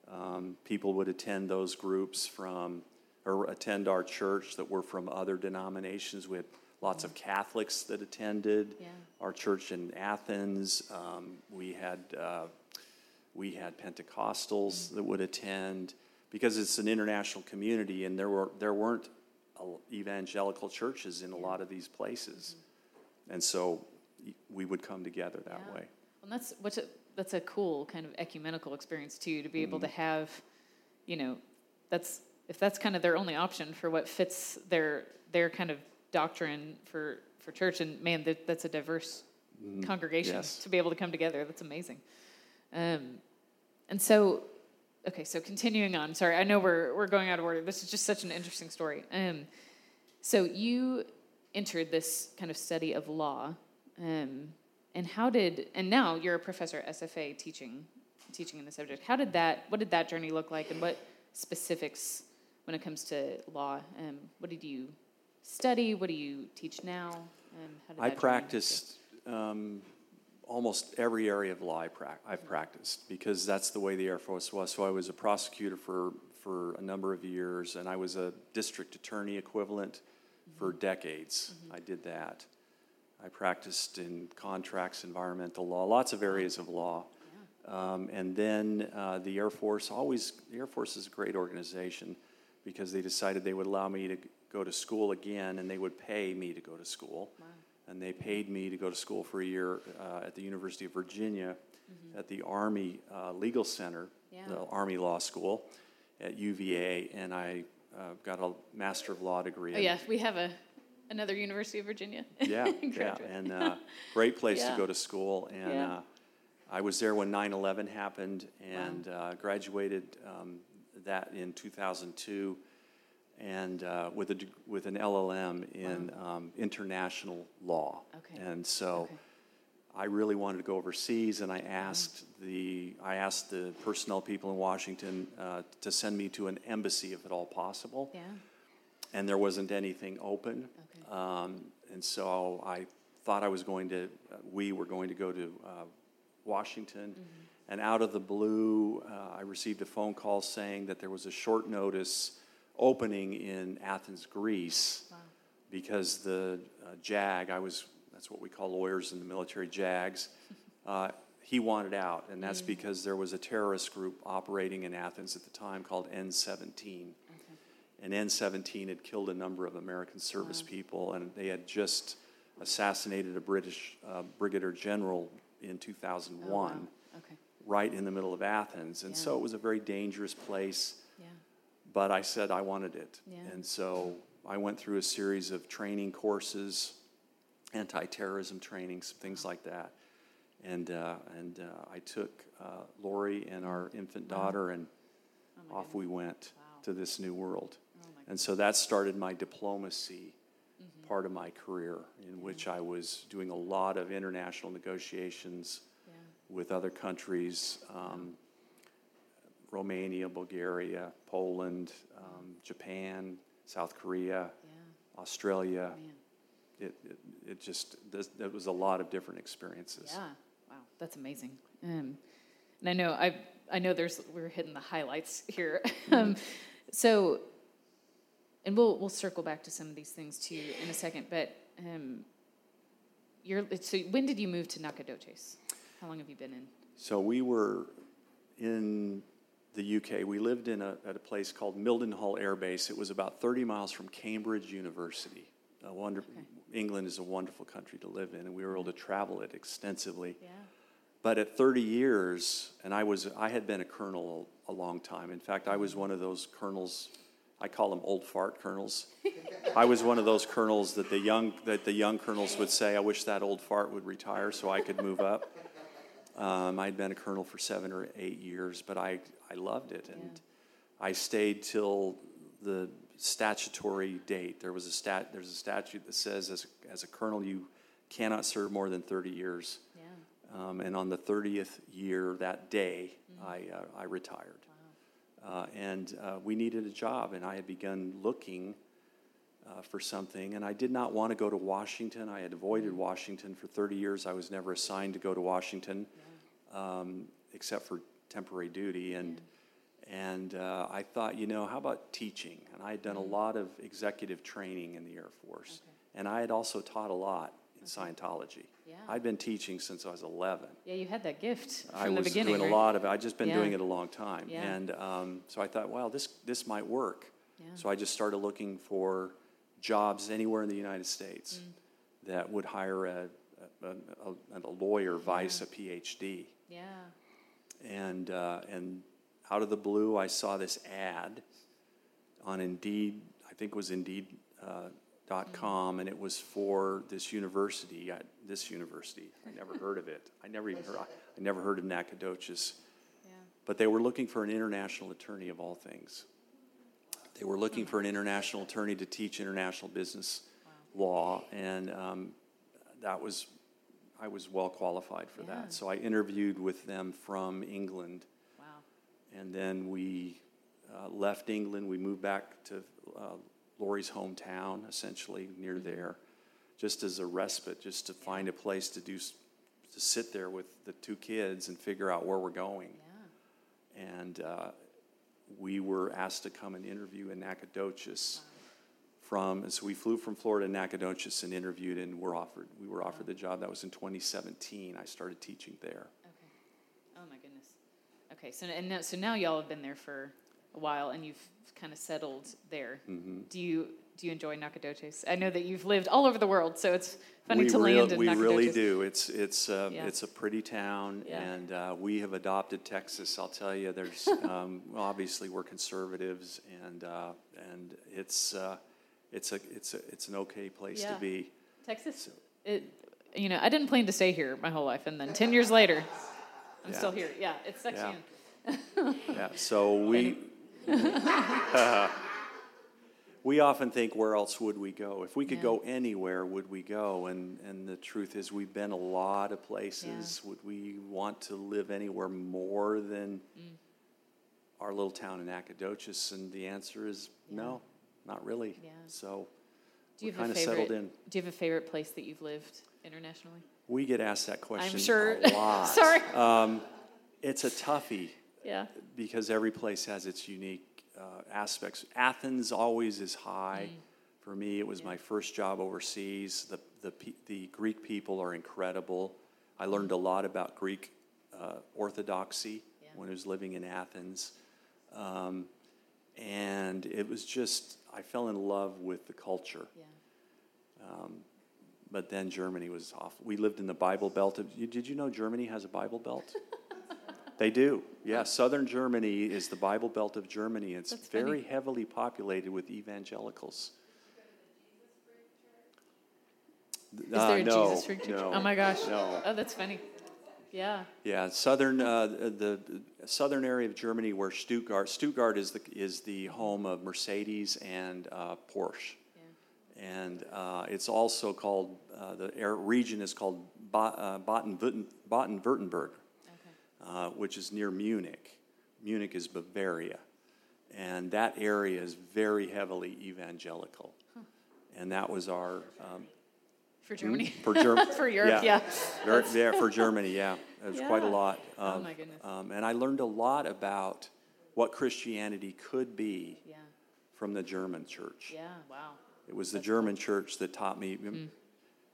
Yeah. Um, people would attend those groups from, or attend our church that were from other denominations. We had lots of Catholics that attended Yeah. our church in Athens. Um, we had uh, we had Pentecostals that would attend because it's an international community, and there were there weren't uh, evangelical churches in a lot of these places, and so we would come together that Yeah. way. Well, that's what's a, that's a cool kind of ecumenical experience too. To be able to have, you know, that's if that's kind of their only option for what fits their their kind of doctrine for for church. And man, that, that's a diverse congregation yes. to be able to come together. That's amazing. Um, and so, okay, so continuing on. Sorry, I know we're we're going out of order. This is just such an interesting story. Um, so you entered this kind of study of law, um, and how did? And now you're a professor at SFA teaching teaching in the subject. How did that? What did that journey look like, and what specifics when it comes to law? Um, what did you study? What do you teach now? Um, how did I practiced um, almost every area of law I prac- I've practiced because that's the way the Air Force was. So I was a prosecutor for, for a number of years, and I was a district attorney equivalent for decades. I did that. I practiced in contracts, environmental law, lots of areas of law. Um, and then uh, the Air Force always, the Air Force is a great organization because they decided they would allow me to go to school again and they would pay me to go to school. And they paid me to go to school for a year uh, at the University of Virginia at the Army uh, Legal Center, Yeah. the Army Law School at UVA. And I uh, got a Master of Law degree. Oh yeah, we have a another University of Virginia. *laughs* yeah, yeah, *laughs* and uh, great place Yeah. to go to school. And Yeah. uh, I was there when 9/11 happened, and uh, graduated um, that in 2002, and uh, with a with an LLM in um, international law. Okay. And so. Okay. I really wanted to go overseas, and I asked the I asked the personnel people in Washington uh, to send me to an embassy if at all possible Yeah. and there wasn't anything open. Okay. Um, and so I thought I was going to, uh, we were going to go to uh, Washington. Mm-hmm. And out of the blue, uh, I received a phone call saying that there was a short notice opening in Athens, Greece, Wow. because the uh, JAG, I was, that's what we call lawyers in the military, JAGs, *laughs* uh, he wanted out. And that's because there was a terrorist group operating in Athens at the time called N17 Okay. and N-17 had killed a number of American service people, and they had just assassinated a British uh, brigadier general in 2001, Oh, wow. Okay. right in the middle of Athens. And so it was a very dangerous place, Yeah. But I said I wanted it. Yeah. And so I went through a series of training courses anti-terrorism training, some things like that. And uh, and uh, I took uh, Lori and our infant daughter, and Oh off we went Wow. to this new world. Oh And so that started my diplomacy part of my career, in which I was doing a lot of international negotiations Yeah. with other countries um, Romania, Bulgaria, Poland, um, Japan, South Korea, Yeah. Australia. Man. It, it, it just, this- it was a lot of different experiences. Yeah. Wow. That's amazing. Um, and I know I I know there's we're hitting the highlights here. *laughs* um, so, and we'll we'll circle back to some of these things too in a second. But um, you're so when did you move to Nacogdoches? How long have you been in? So we were in the UK. We lived in a, at a place called Mildenhall Air Base. It was about 30 miles from Cambridge University. A wonder, Okay. England is a wonderful country to live in, and we were able to travel it extensively. Yeah. But at 30 years, and I was I had been a colonel a, a long time. In fact, I was one of those colonels. I call them old fart colonels. *laughs* I was one of those colonels that the young that the young colonels would say, "I wish that old fart would retire so I could move up." *laughs* Um, I'd been a colonel for seven or eight years, but I I loved it, and I stayed till the statutory date. There was a stat. There's a statute that says as a, as a colonel you cannot serve more than 30 years. Yeah. Um, and on the 30th year, that day, I, uh, I retired. Uh, and uh, we needed a job, and I had begun looking uh, for something. And I did not want to go to Washington. I had avoided Washington for 30 years. I was never assigned to go to Washington, um, except for temporary duty. And and uh, I thought, you know, how about teaching? And I had done a lot of executive training in the Air Force, Okay. and I had also taught a lot in Scientology. Yeah. I'd been teaching since I was 11. Yeah, you had that gift from I the was beginning. doing a lot of it. I'd just been Yeah. doing it a long time. Yeah. And um, so I thought, well, this, this might work. Yeah. So I just started looking for jobs anywhere in the United States Mm. that would hire a, a, a, a lawyer vice a PhD. Yeah. And, uh, and out of the blue, I saw this ad on Indeed, I think it was Indeed. Uh, dot com, and it was for this university. I, this university, I never heard of it. I never even heard. I, I never heard of Nacogdoches. Yeah. But they were looking for an international attorney of all things. They were looking for an international attorney to teach international business law, and um, that was, I was well qualified for Yeah. that. So I interviewed with them from England, Wow. and then we uh, left England. We moved back to uh, Lori's hometown, essentially near Mm-hmm. there, just as a respite, just to find a place to do, to sit there with the two kids and figure out where we're going Yeah. and uh, we were asked to come and interview in Nacogdoches. From and so we flew from Florida to Nacogdoches and interviewed, and were offered. We were offered the job. That was in 2017. I started teaching there. Okay. Oh my goodness. Okay. So and now, so now y'all have been there for a while, and you've kind of settled there. Mm-hmm. Do you do you enjoy Nacogdoches? I know that you've lived all over the world, so it's funny we to real- land in we Nacogdoches. We really do. It's it's uh, Yeah. it's a pretty town, Yeah. and uh, we have adopted Texas. I'll tell you, there's *laughs* um, obviously we're conservatives, and uh, and it's uh, it's a it's a it's an okay place Yeah. to be. Texas. It, you know, I didn't plan to stay here my whole life, and then ten years later, I'm Yeah. still here. Yeah, it's sucks Yeah. *laughs* Yeah, so we *laughs* we often think, where else would we go? If we could Yeah. go anywhere, would we go? And and the truth is, we've been a lot of places. Would we want to live anywhere more than Mm. our little town in Nacogdoches? And the answer is no, not really. Yeah. So Do you have kind a of settled favorite? in. Do you have a favorite place that you've lived internationally? We get asked that question sure. a lot. *laughs* Sorry. Um, it's a toughie. Yeah. because every place has its unique uh, aspects. Athens always is high. For me, it was Yeah. my first job overseas. The, the, the Greek people are incredible. I learned a lot about Greek uh, orthodoxy Yeah. when I was living in Athens. Um, and it was just, I fell in love with the culture. Yeah. But then Germany was off. We lived in the Bible Belt. Of, you, did you know Germany has a Bible Belt? *laughs* they do. Yeah, southern Germany is the Bible Belt of Germany. It's That's very funny. heavily populated with evangelicals. Is Uh, there a no, Jesus freak church? no, oh my gosh. no. Oh, that's funny. Yeah. Yeah, southern uh, the southern area of Germany where Stuttgart Stuttgart is the is the home of Mercedes and uh, Porsche, Yeah. and uh, it's also called uh, the air region is called ba- uh, Baden Baden-Württemberg, Okay. uh, which is near Munich. Munich is Bavaria, and that area is very heavily evangelical, and that was our um, For Germany. for Germany *laughs* For Europe, yeah. Very, yeah, for *laughs* Germany, yeah. It was quite a Yeah. lot. Oh, Um, my goodness. Um, and I learned a lot about what Christianity could be Yeah. from the German church. Yeah. Wow. It was the German church that taught me Mm.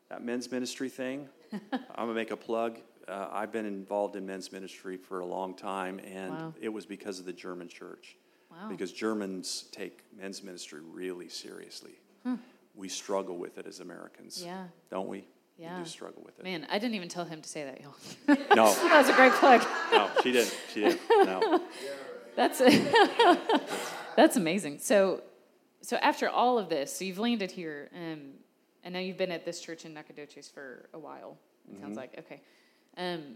that men's ministry thing. *laughs* I'm gonna make a plug. Uh, I've been involved in men's ministry for a long time, and Wow. it was because of the German church. Wow. Because Germans take men's ministry really seriously. We struggle with it as Americans, Yeah. don't we? Yeah. We do struggle with it. Man, I didn't even tell him to say that, y'all. *laughs* No, *laughs* that was a great plug. no, she didn't. She didn't. No. *laughs* That's that's amazing. So, so after all of this, so you've landed here, um, and now you've been at this church in Nacogdoches for a while. It sounds like okay. Um,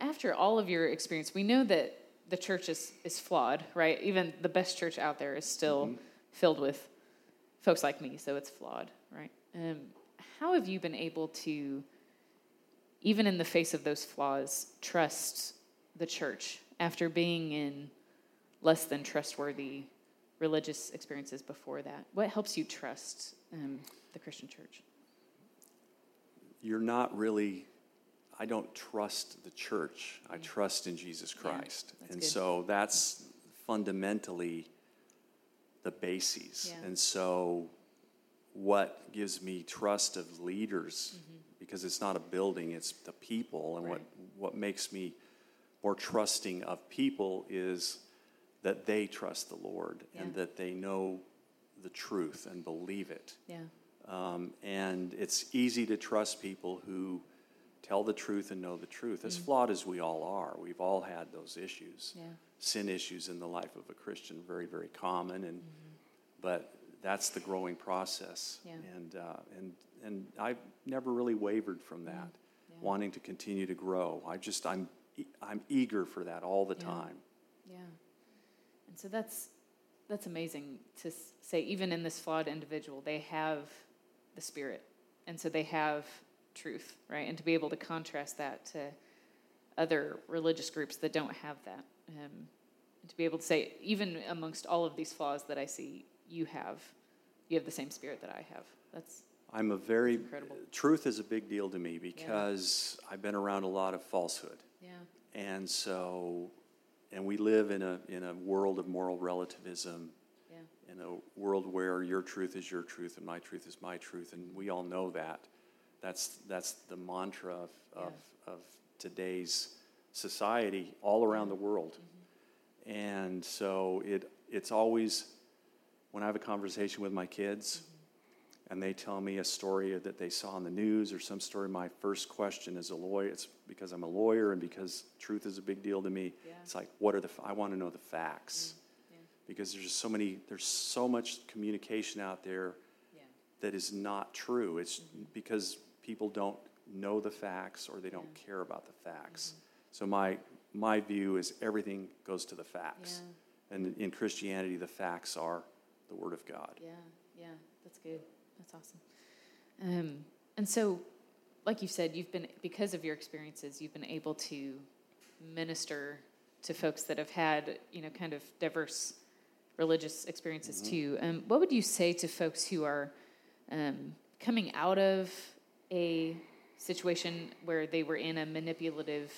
after all of your experience, we know that the church is is flawed, right? Even the best church out there is still filled with folks like me, so it's flawed, right? Um, how have you been able to, even in the face of those flaws, trust the church after being in less than trustworthy religious experiences before that? What helps you trust um, the Christian church? You're not really, I don't trust the church. I trust in Jesus Christ. that's and good. so that's fundamentally the bases. Yeah. And so what gives me trust of leaders, because it's not a building, it's the people. And what, Mm-hmm. Right. what makes me more trusting of people is that they trust the Lord and that they know the truth and believe it. Yeah. Um, and it's easy to trust people who tell the truth and know the truth. As mm. flawed as we all are, we've all had those issues. Yeah. Sin issues in the life of a Christian, very, very common. And mm-hmm. but that's the growing process. Yeah. And uh, and and I've never really wavered from mm-hmm. that, Yeah. wanting to continue to grow. I just I'm I'm eager for that all the time. Yeah. And so that's that's amazing to say even in this flawed individual they have the spirit. And so they have truth, right? And to be able to contrast that to other religious groups that don't have that. Um, and to be able to say even amongst all of these flaws that I see you have you have the same spirit that I have. That's I'm a very incredible. truth is a big deal to me because I've been around a lot of falsehood. yeah. And so, and we live in a, in a world of moral relativism, Yeah. in a world where your truth is your truth and my truth is my truth, and we all know that. That's, that's the mantra of, of, of today's society all around the mm-hmm. world. Mm-hmm. And so it, it's always, when I have a conversation with my kids, mm-hmm. and they tell me a story that they saw on the news or some story, my first question as a lawyer, it's because I'm a lawyer and because truth is a big deal to me. Yeah. It's like, what are the, I want to know the facts. Mm, yeah. Because there's just so many, there's so much communication out there Yeah. that is not true. It's because people don't know the facts or they don't Yeah. care about the facts. So my, my view is everything goes to the facts. And in Christianity, the facts are the Word of God. Yeah, yeah, that's good. That's awesome. Um, and so, like you said, you've been because of your experiences, you've been able to minister to folks that have had you know kind of diverse religious experiences too. Um, what would you say to folks who are um, coming out of a situation where they were in a manipulative,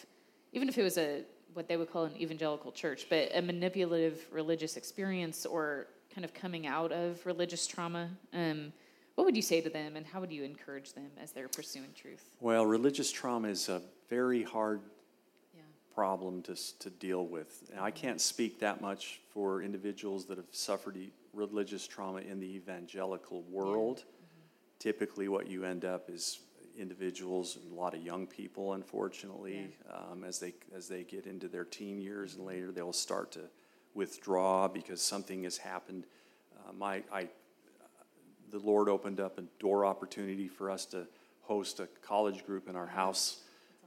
even if it was a what they would call an evangelical church, but a manipulative religious experience or kind of coming out of religious trauma? Um, what would you say to them, and how would you encourage them as they're pursuing truth? Well, religious trauma is a very hard Yeah, problem to, to deal with. And I can't speak that much for individuals that have suffered e- religious trauma in the evangelical world. Typically, what you end up is individuals, and a lot of young people, unfortunately, um, as they as they get into their teen years and later, they'll start to withdraw because something has happened. Uh, my I the Lord opened up a door opportunity for us to host a college group in our house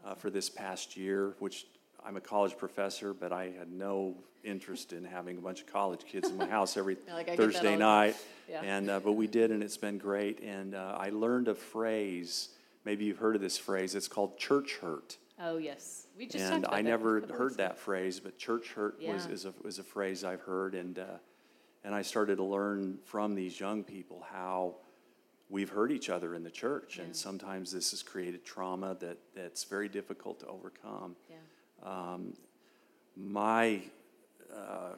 uh, for this past year, which I'm a college professor, but I had no interest in having a bunch of college kids in my *laughs* house every like, "I get that all Thursday night. Yeah. And uh, but we did, and it's been great. And uh, I learned a phrase. Maybe you've heard of this phrase. It's called church hurt. Oh yes, we just and I that never heard that phrase, but church hurt was is a is a phrase I've heard, and uh, and I started to learn from these young people how we've hurt each other in the church, Yeah. and sometimes this has created trauma that that's very difficult to overcome. Yeah. My uh,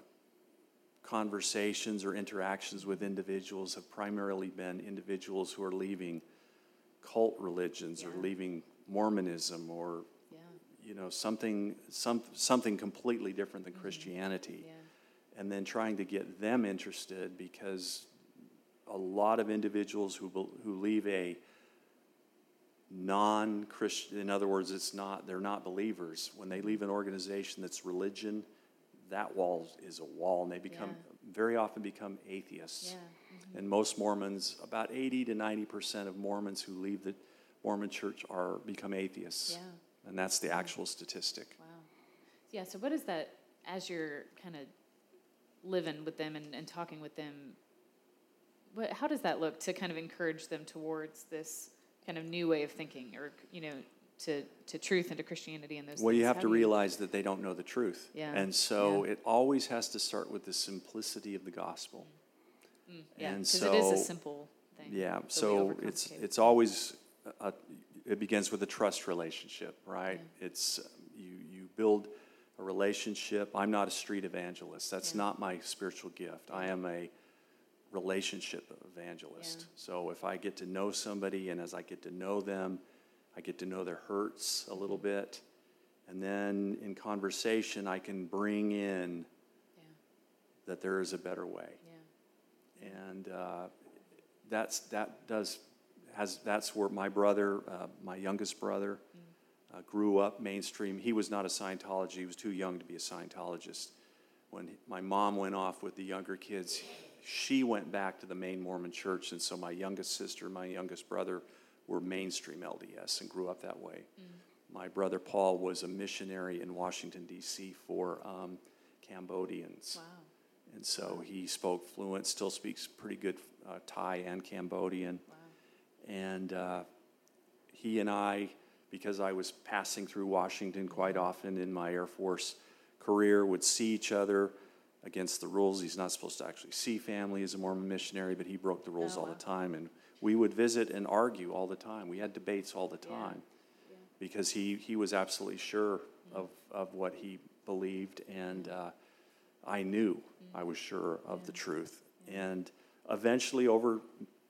conversations or interactions with individuals have primarily been individuals who are leaving cult religions or leaving Mormonism or Yeah. you know something some something completely different than Christianity, Mm-hmm. Yeah. and then trying to get them interested because a lot of individuals who who leave a non-Christian, in other words, it's not they're not believers. When they leave an organization that's religion, that wall is a wall, and they become Yeah. very often become atheists. Mm-hmm. And most Mormons, about 80 to 90 percent of Mormons who leave the Mormon church are become atheists. Yeah. And that's the actual statistic. Wow. Yeah. So, what is that as you're kind of living with them and, and talking with them? What, how does that look to kind of encourage them towards this kind of new way of thinking, or you know, to to truth and to Christianity and those? Well, you have How to do realize that they don't know the truth. Yeah. And so Yeah. it always has to start with the simplicity of the gospel. Mm, yeah, and because it is a so- simple thing. Yeah, so it's it's always a, it begins with a trust relationship, right? It's you you build a relationship. I'm not a street evangelist. That's Yeah. not my spiritual gift. I am a relationship evangelist. Yeah. So if I get to know somebody and as I get to know them, I get to know their hurts a little bit. And then in conversation I can bring in Yeah. that there is a better way Yeah. And uh, that's that does has that's where my brother, uh, my youngest brother, uh, grew up mainstream. He was not a Scientology; he was too young to be a Scientologist. When my mom went off with the younger kids, she went back to the main Mormon church, and so my youngest sister, my youngest brother, were mainstream LDS and grew up that way. My brother Paul was a missionary in Washington D.C. for um, Cambodians. Wow. And so he spoke fluent, still speaks pretty good uh, Thai and Cambodian. Wow. And uh, he and I, because I was passing through Washington quite often in my Air Force career, would see each other against the rules. He's not supposed to actually see family as a Mormon missionary, but he broke the rules Oh, all wow. the time. And we would visit and argue all the time. We had debates all the Yeah. time because he, he was absolutely sure of, of what he believed, and uh, I knew I was sure of the truth. And eventually, over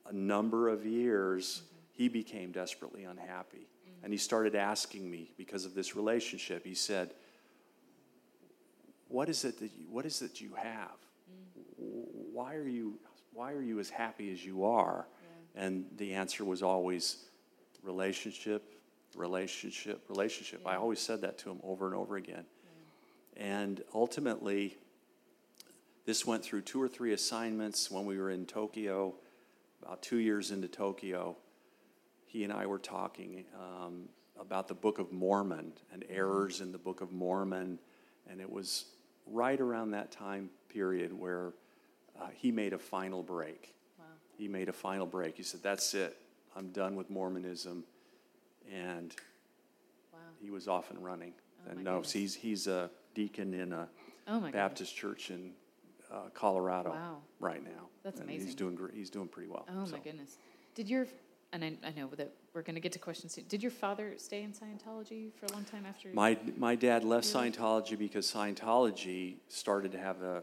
a number of years, mm-hmm. he became desperately unhappy. Mm. And he started asking me because of this relationship. He said, What is it that you, what is it you have? Mm. Why are you, why are you as happy as you are? And the answer was always relationship, relationship, relationship. I always said that to him over and over again. And ultimately, this went through two or three assignments when we were in Tokyo, about two years into Tokyo. He and I were talking um, about the Book of Mormon and errors in the Book of Mormon. And it was right around that time period where uh, he made a final break Wow. he made a final break. He said, That's it. I'm done with Mormonism. And Wow. he was off and running. Oh, and no, he's, he's a deacon in a Oh my goodness. Baptist church in uh, Colorado Wow. right now. That's and He's doing, gr- he's doing pretty well. Oh so. my goodness. Did your and I, I know that we're going to get to questions soon. Did your father stay in Scientology for a long time after? My, my dad left? Scientology because Scientology started to have a,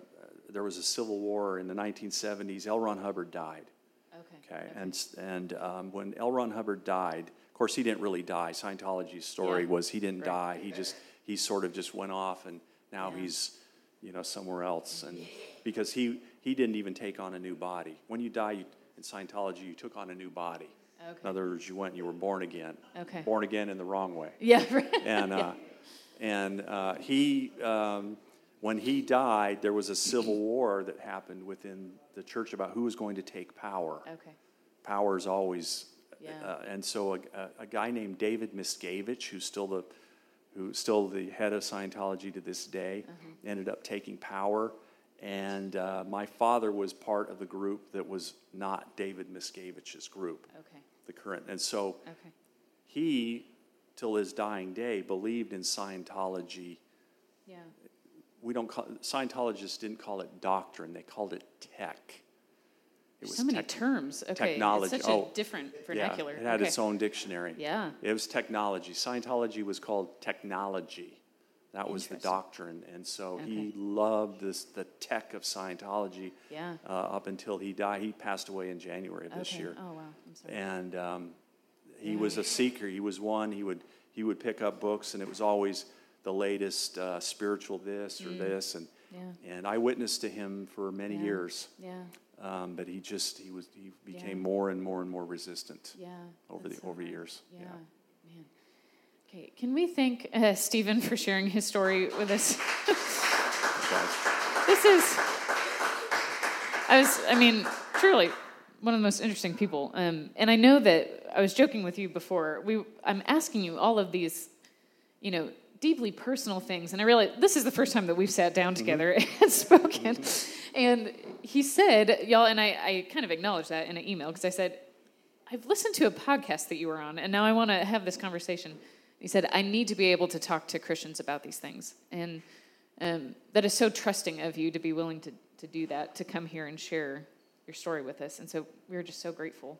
there was a civil war in the 1970s. L. Ron Hubbard died. okay. Okay, and and um, when L. Ron Hubbard died, of course he didn't really die. Scientology's story Yeah. was he didn't Right. die. He just he sort of just went off, and now Yeah. he's you know somewhere else. And because he he didn't even take on a new body. When you die you, in Scientology, you took on a new body. In other words, you went and you were born again. Okay. Born again in the wrong way *laughs* Yeah. Right. and uh, and uh, he um, when he died, there was a civil *clears throat* war that happened within the church about who was going to take power. okay. power is always. Yeah. Uh, and so a, a, a guy named David Miscavige, who's still the who's still the head of Scientology to this day, ended up taking power. And uh, my father was part of the group that was not David Miscavige's group, Okay. the current. And so Okay. he, till his dying day, believed in Scientology. Yeah. We don't call Scientologists didn't call it doctrine; they called it tech. It was so many tech- terms. Okay. technology. It's such Oh, a different vernacular. Yeah, it had okay. its own dictionary. Yeah. It was technology. Scientology was called technology. That was the doctrine. And so he loved this the tech of Scientology Yeah. uh, up until he died. He passed away in January of this okay. year. Oh wow. I'm sorry. And um, he was a seeker. He was one. He would he would pick up books, and it was always the latest uh, spiritual this or this. And Mm. Yeah. and I witnessed to him for many Yeah. years. Yeah. Um, but he just he was he became Yeah. more and more and more resistant Yeah. over the so over hard. years. Yeah. Man. Okay. Can we thank uh, Stephen for sharing his story with us? *laughs* This is. I was. I mean, truly one of the most interesting people. Um, and I know that I was joking with you before. We. I'm asking you all of these, you know, deeply personal things, and I realize this is the first time that we've sat down together *laughs* and spoken. And he said, y'all, and I, I kind of acknowledged that in an email because I said, I've listened to a podcast that you were on, and now I want to have this conversation. He said, I need to be able to talk to Christians about these things. And um, that is so trusting of you to be willing to, to do that, to come here and share your story with us. And so we're just so grateful.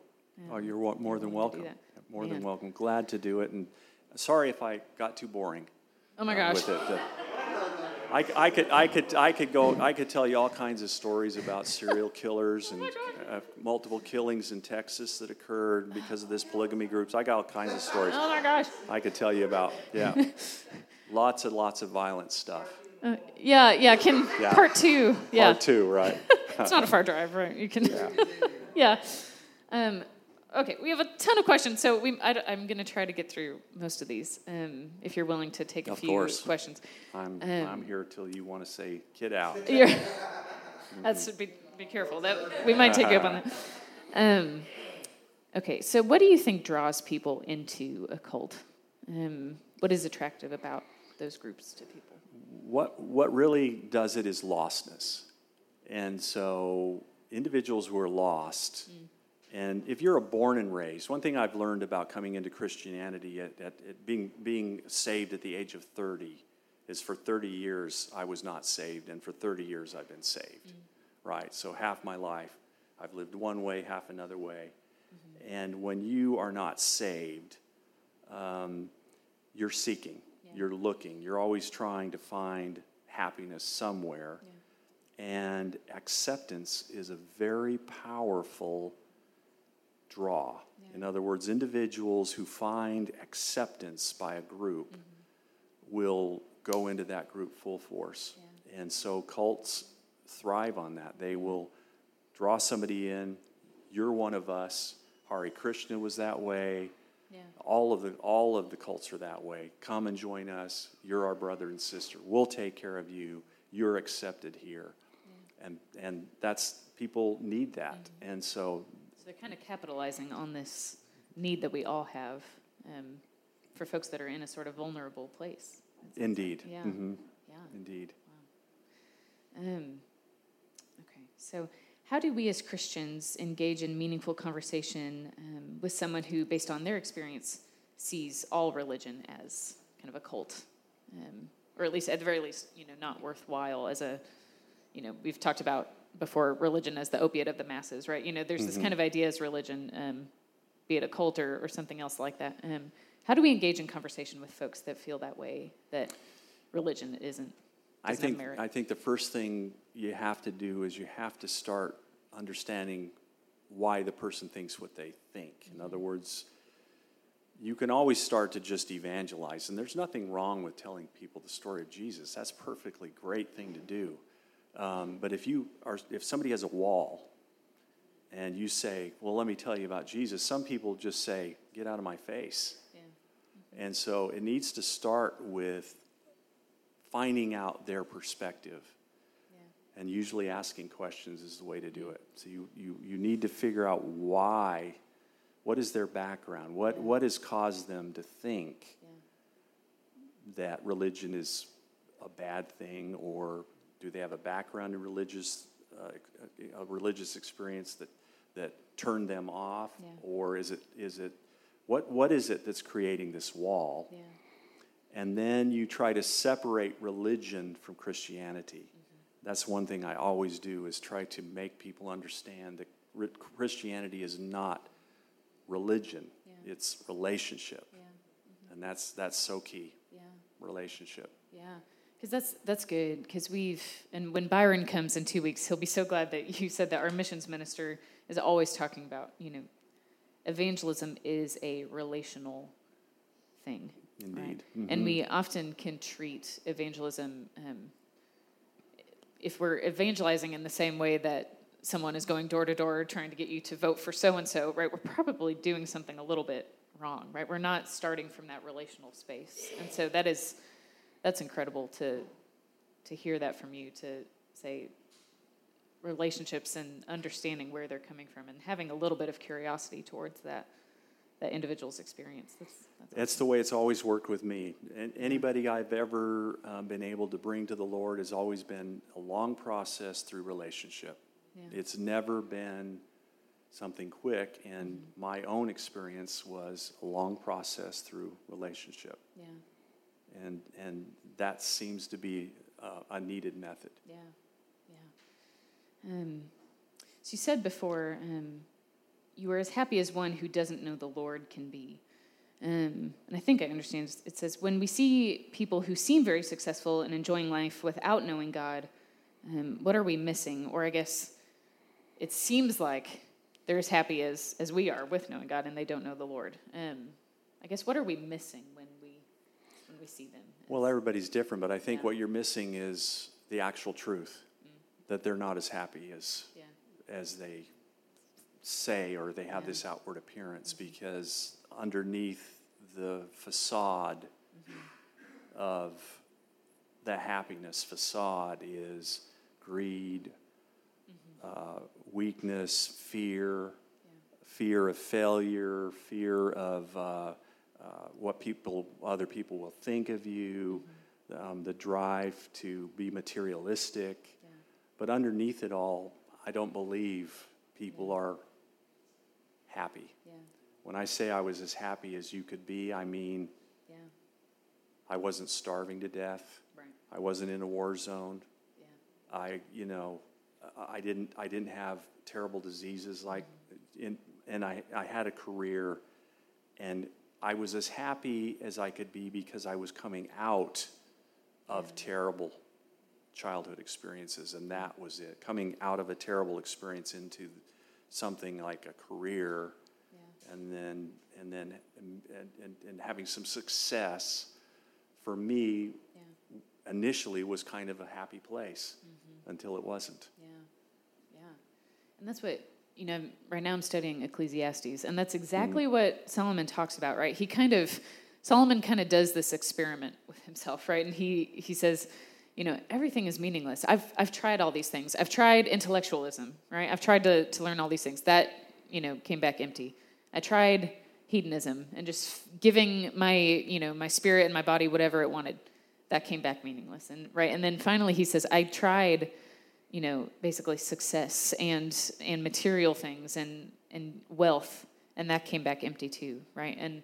Oh, you're more than willing to do welcome. More Man. than welcome. Glad to do it. And sorry if I got too boring. Oh my uh, gosh. with it. The- I, I could, I could, I could go. I could tell you all kinds of stories about serial killers and uh, multiple killings in Texas that occurred because of this polygamy groups. I got all kinds of stories. Oh my gosh. I could tell you about. Yeah, *laughs* lots and lots of violent stuff. Uh, yeah, yeah. Can Yeah. part two? Yeah, Part two, right? *laughs* it's not a far drive, right? You can. Yeah. *laughs* Um, okay, we have a ton of questions, so we, I, am going to try to get through most of these. Um, if you're willing to take a Of few course. questions. I'm, Um, I'm here till you want to say, "Get out." *laughs* You're, that's be be careful. That we might take you up on that. Um, okay, so what do you think draws people into a cult? Um, what is attractive about those groups to people? what what really does it is lostness and so individuals who are lost and if you're a born and raised one thing i've learned about coming into christianity at, at, at being being saved at the age of 30 is for 30 years i was not saved and for 30 years i've been saved. Right so half my life i've lived one way half another way. And when you are not saved um, you're seeking, you're looking, you're always trying to find happiness somewhere. And acceptance is a very powerful draw. In other words, individuals who find acceptance by a group mm-hmm. will go into that group full force. And so cults thrive on that. They will draw somebody in, you're one of us. Hare Krishna was that way. Yeah. All of the all of the cults are that way. Come and join us. You're our brother and sister. We'll take care of you. You're accepted here. And and that's people need that. Mm-hmm. And so So they're kind of capitalizing on this need that we all have um, for folks that are in a sort of vulnerable place. indeed. Yeah. Mhm. Yeah. Indeed. Um, okay, so how do we as Christians engage in meaningful conversation um, with someone who, based on their experience, sees all religion as kind of a cult, um, or at least, at the very least, you know, not worthwhile as a, you know, we've talked about before religion as the opiate of the masses, right? You know, there's this kind of idea as religion, um, be it a cult or, or something else like that. Um, how do we engage in conversation with folks that feel that way that religion isn't? I think merit? I think the first thing you have to do is you have to start understanding why the person thinks what they think. In other words, you can always start to just evangelize, and there's nothing wrong with telling people the story of Jesus. That's a perfectly great thing to do. Um, but if you are, if somebody has a wall, and you say, "Well, let me tell you about Jesus," some people just say, "Get out of my face." Yeah. And so it needs to start with finding out their perspective. And usually asking questions is the way to do it. So you, you, you need to figure out why. What is their background? What, Yeah. what has caused them to think Yeah. that religion is a bad thing, or do they have a background in religious, uh, a religious experience that, that turned them off? Yeah. Or is it, is it, what, what is it that's creating this wall? Yeah. And then you try to separate religion from Christianity. That's one thing I always do is try to make people understand that Christianity is not religion. Yeah. It's relationship. Yeah. And that's that's so key. Yeah. Relationship. Yeah, because that's that's good. Because we've and when Byron comes in two weeks, he'll be so glad that you said that our missions minister is always talking about. You know, evangelism is a relational thing. Indeed. And we often can treat evangelism um, if we're evangelizing in the same way that someone is going door to door trying to get you to vote for so and so, right? We're probably doing something a little bit wrong, right? We're not starting from that relational space, and so that is that's incredible to to hear that from you to say relationships and understanding where they're coming from and having a little bit of curiosity towards that that individual's experience. That's, that's That's the way it's always worked with me. And anybody I've ever um, been able to bring to the Lord has always been a long process through relationship. Yeah. It's never been something quick, and my own experience was a long process through relationship. yeah. And, and that seems to be uh, a needed method. Yeah, yeah. Um, so you said before, um, you are as happy as one who doesn't know the Lord can be. Um, and I think I understand. It says, when we see people who seem very successful and enjoying life without knowing God, um, what are we missing? Or I guess it seems like they're as happy as, as we are with knowing God and they don't know the Lord. Um, I guess what are we missing we see them? Well, everybody's different, but I think Yeah. what you're missing is the actual truth that they're not as happy as yeah, as they say or they have Yeah. this outward appearance because underneath the facade of the happiness facade is greed, uh, weakness, fear, fear of failure, fear of uh, uh, what people, other people will think of you, um, the drive to be materialistic. yeah, But underneath it all, I don't believe people are happy. yeah, When I say I was as happy as you could be, I mean yeah, I wasn't starving to death. right, I wasn't in a war zone. yeah, I, you know, I- I didn't, I didn't have terrible diseases like, in, and I, I had a career, and I was as happy as I could be because I was coming out of terrible childhood experiences, and that was it. Coming out of a terrible experience into something like a career, yeah, and then and then and, and, and having some success for me yeah, initially was kind of a happy place mm-hmm. until it wasn't. yeah, yeah. And that's what, you know, right now I'm studying Ecclesiastes, and that's mm. exactly what Solomon talks about, right? He kind of, Solomon kind of does this experiment with himself, right? And he, he says, you know, everything is meaningless. I've, I've tried all these things. I've tried intellectualism, right? I've tried to, to learn all these things. That, you know, came back empty. I tried hedonism and just giving my, you know, my spirit and my body whatever it wanted. That came back meaningless. And right. And then finally he says, I tried, you know, basically success and and material things and and wealth, and that came back empty too, right? And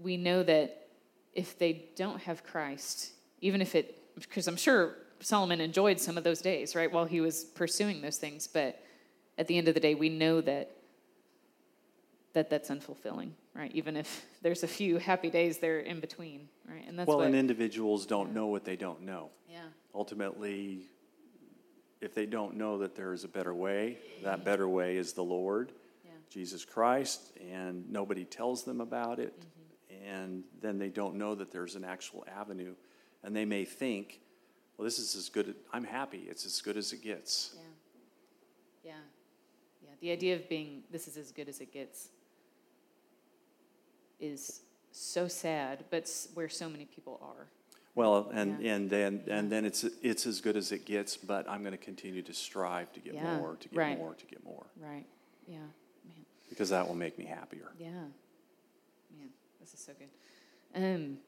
we know that if they don't have Christ, even if it, because I'm sure Solomon enjoyed some of those days, right, while he was pursuing those things, but at the end of the day, we know that that that's unfulfilling, right? Even if there's a few happy days there in between, right? And that's well, what, and individuals don't know what they don't know. yeah, Ultimately, if they don't know that there is a better way, that better way is the Lord, yeah, Jesus Christ, and nobody tells them about it, Mm-hmm. and then they don't know that there's an actual avenue, and they may think, well, this is as good. I'm happy. It's as good as it gets. yeah, yeah, yeah. The idea of being this is as good as it gets is so sad, but where so many people are. Well, and, Yeah. and then and then it's it's as good as it gets, but I'm going to continue to strive to get Yeah, more, to get right. more, to get more, Right. Yeah. Man. because that will make me happier. Yeah. Man, this is so good. Um,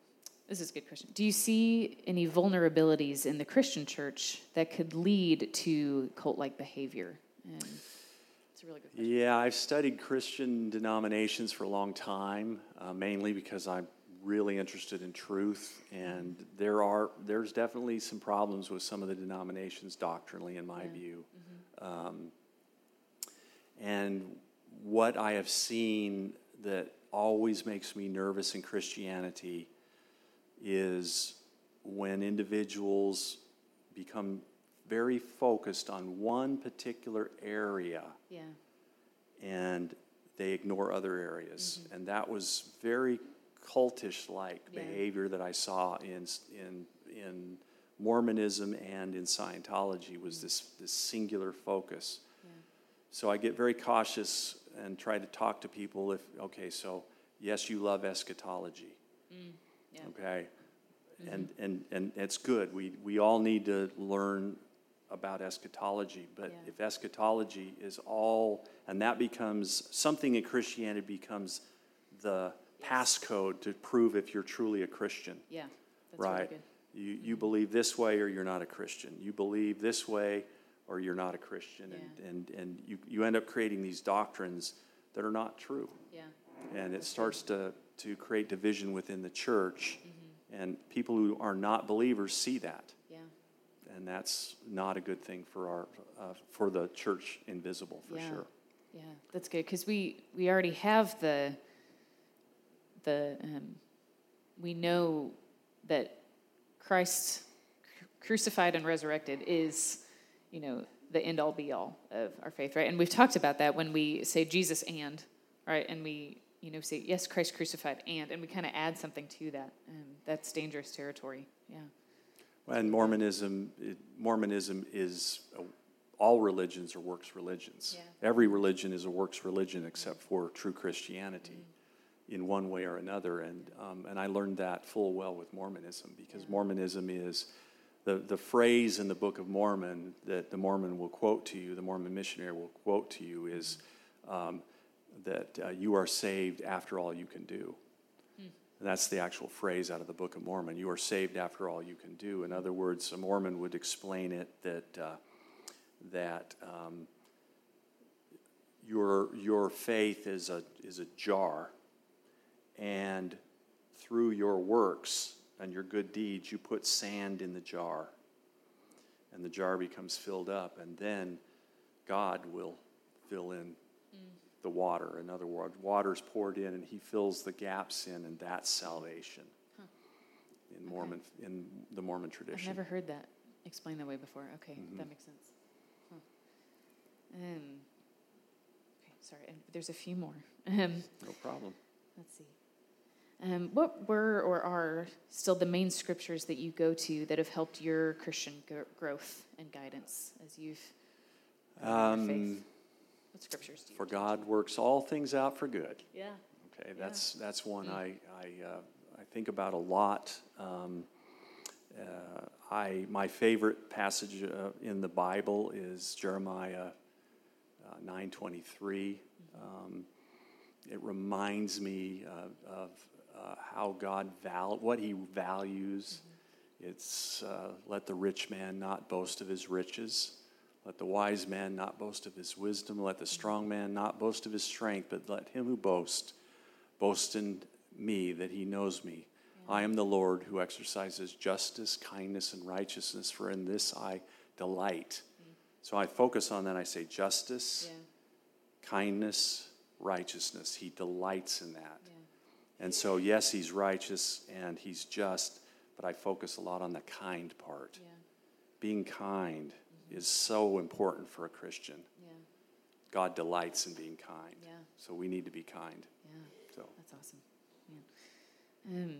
this is a good question. Do you see any vulnerabilities in the Christian church that could lead to cult like behavior? Um, it's a really good question. Yeah, I've studied Christian denominations for a long time, uh, mainly because I'm really interested in truth, and there are there's definitely some problems with some of the denominations doctrinally, in my Yeah. view. Um, and what I have seen that always makes me nervous in Christianity is when individuals become very focused on one particular area Yeah. and they ignore other areas. And that was very cultish like Yeah. behavior that I saw in, in, in Mormonism and in Scientology was mm. this, this singular focus. Yeah. So I get very cautious and try to talk to people if, okay, so yes, you love eschatology. Mm, yeah. Okay? Mm-hmm. And, and, and it's good. We, we all need to learn about eschatology. But Yeah. if eschatology is all, and that becomes something in Christianity becomes the passcode to prove if you're truly a Christian. Yeah. That's really right? good. You, you believe this way or you're not a Christian. You believe this way or you're not a Christian. Yeah. And, and, and you, you end up creating these doctrines that are not true Yeah. and it starts to, to create division within the church. Mm-hmm. And people who are not believers see that, Yeah. and that's not a good thing for our uh, for the church invisible for Yeah. sure. Yeah, that's good because we we already have the the um, we know that Christ crucified and resurrected is you know the end all be all of our faith, right? And we've talked about that when we say Jesus and right, and we you know say yes, Christ crucified and, and we kind of add something to that. Um, that's dangerous territory. Yeah. And Mormonism, it, Mormonism is a, all religions are works religions. Yeah. Every religion is a works religion except for true Christianity, in one way or another. And um, and I learned that full well with Mormonism because Mormonism is the the phrase in the Book of Mormon that the Mormon will quote to you, the Mormon missionary will quote to you is um, that uh, you are saved after all you can do. And that's the actual phrase out of the Book of Mormon. You are saved after all you can do. In other words, a Mormon would explain it that uh, that um, your your faith is a is a jar, and through your works and your good deeds, you put sand in the jar, and the jar becomes filled up, and then God will fill in the water. In other words, water's poured in and he fills the gaps in, and that's salvation. In Mormon, in the Mormon tradition, I've never heard that explained that way before. Okay, Mm-hmm. that makes sense. Huh. Um, okay, sorry, and there's a few more. *laughs* Um, No problem. let's see. Um, what were or are still the main scriptures that you go to that have helped your Christian gr- growth and guidance as you've Um, faith? What scriptures do you? for God works all things out for good. Yeah. Okay, Yeah. that's that's one Mm. I I, uh, I think about a lot. Um, uh, I my favorite passage uh, in the Bible is Jeremiah uh, nine twenty three. Um, it reminds me uh, of uh, how God val what He values. It's uh, let the rich man not boast of his riches. Let the wise man not boast of his wisdom. Let the strong man not boast of his strength, but let him who boasts boast in me that he knows me. I am the Lord who exercises justice, kindness, and righteousness, for in this I delight. So I focus on that. I say justice, Yeah. kindness, righteousness. He delights in that. Yeah. And so, yes, he's righteous and he's just, but I focus a lot on the kind part. Yeah. Being kind is so important for a Christian. Yeah. God delights in being kind. Yeah. So we need to be kind. Yeah. So That's awesome. Yeah. Um,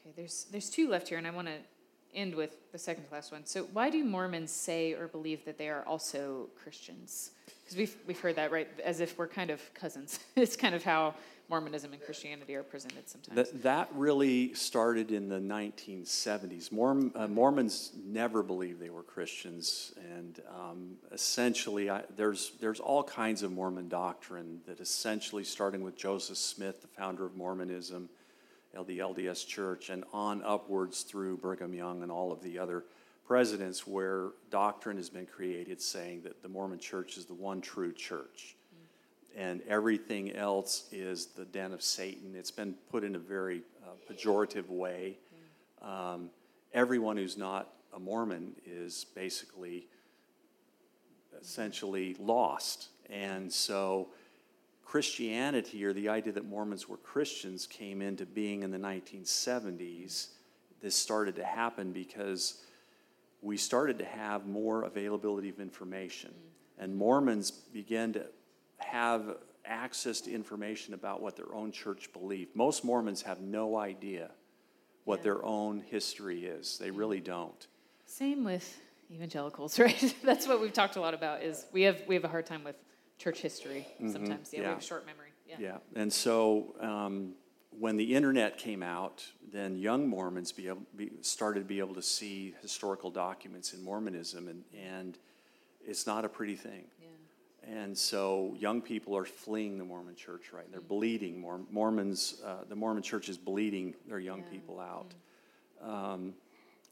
okay, there's there's two left here, and I want to end with the second to last one. So, why do Mormons say or believe that they are also Christians? Because we've we've heard that right, as if we're kind of cousins. *laughs* it's kind of how Mormonism and Christianity are presented sometimes. That, that really started in the 1970s. Mormon, uh, Mormons never believed they were Christians, and um, essentially, I, there's there's all kinds of Mormon doctrine that essentially, starting with Joseph Smith, the founder of Mormonism, the LDS Church, and on upwards through Brigham Young and all of the other presidents, where doctrine has been created saying that the Mormon Church is the one true church and everything else is the den of Satan. It's been put in a very uh, pejorative way. Um, everyone who's not a Mormon is basically essentially lost. And so Christianity, or the idea that Mormons were Christians, came into being in the 1970s. This started to happen because we started to have more availability of information. And Mormons began to have access to information about what their own church believed. Most Mormons have no idea what yeah. their own history is. They really don't. Same with evangelicals, *laughs* right? That's what we've talked a lot about. Is we have we have a hard time with church history mm-hmm. sometimes. Yeah, yeah, we have short memory. Yeah, yeah. and so. Um, when the internet came out, then young Mormons be able, be, started to be able to see historical documents in Mormonism, and, and it's not a pretty thing. And so young people are fleeing the Mormon church, right? They're bleeding. Mormons, uh, the Mormon church is bleeding their young yeah. people out. Um,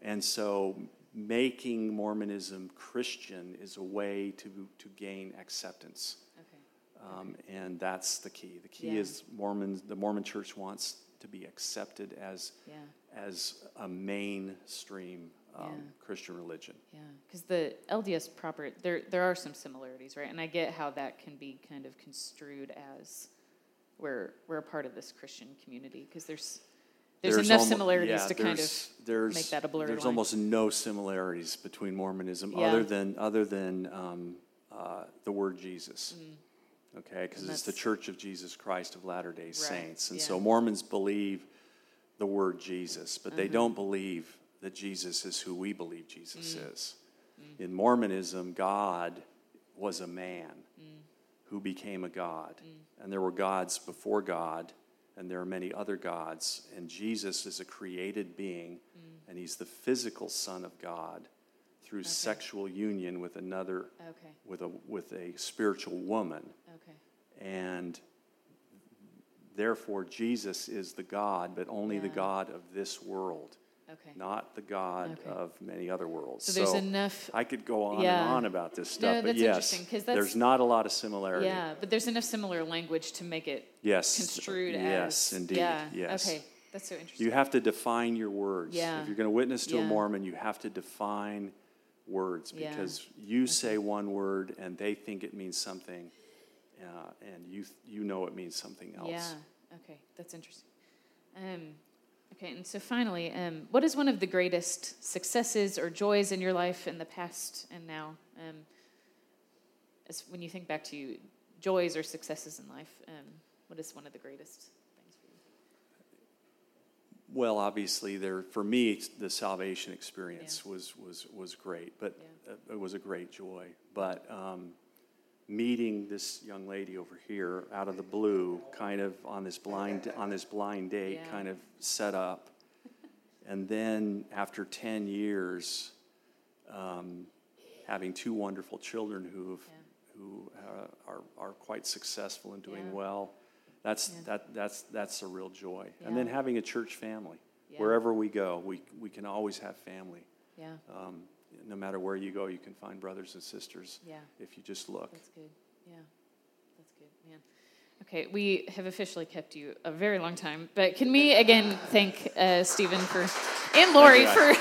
and so making Mormonism Christian is a way to, to gain acceptance. Okay. Um, okay. And that's the key. The key yeah. is Mormons, the Mormon church wants to be accepted as, yeah. as a mainstream um, yeah. Christian religion. Yeah, because the LDS proper there there are some similarities, right? And I get how that can be kind of construed as we're we're a part of this Christian community because there's there's, there's enough almo- similarities yeah, to kind of make that a blurry There's line. almost no similarities between Mormonism yeah. other than other than um, uh, the word Jesus. Mm. Okay, because it's the Church of Jesus Christ of Latter Day right. Saints, and yeah. so Mormons believe the word Jesus, but uh-huh. they don't believe that Jesus is who we believe Jesus mm. is. Mm. In Mormonism, God was a man mm. who became a God. Mm. And there were gods before God, and there are many other gods. And Jesus is a created being, mm. and he's the physical Son of God through okay. sexual union with another, okay. with, a, with a spiritual woman. Okay. And therefore, Jesus is the God, but only yeah. the God of this world. Okay. Not the God okay. of many other worlds. So there's so enough. I could go on yeah. and on about this stuff, no, but yes, that's, there's not a lot of similarity. Yeah, but there's enough similar language to make it yes construed yes, as yes indeed yeah yes okay that's so interesting. You have to define your words. Yeah. If you're going to witness to yeah. a Mormon, you have to define words because you okay. say one word and they think it means something, uh, and you you know it means something else. Yeah. Okay, that's interesting. Um, Okay, and so finally, um, what is one of the greatest successes or joys in your life in the past and now? Um, as when you think back to you, joys or successes in life, um, what is one of the greatest things for you? Well, obviously, there for me, the salvation experience yeah. was was was great, but yeah. it was a great joy. But um, meeting this young lady over here out of the blue, kind of on this blind on this blind date, yeah. kind of set up, and then after ten years, um, having two wonderful children who yeah. who uh, are are quite successful and doing yeah. well. That's that that's that's a real joy. And then having a church family. Wherever we go, we we can always have family. Yeah. Um, no matter where you go, you can find brothers and sisters. Yeah. If you just look. That's good. Yeah. That's good, man. Okay, we have officially kept you a very long time, but can we again thank uh, Stephen for and Lori for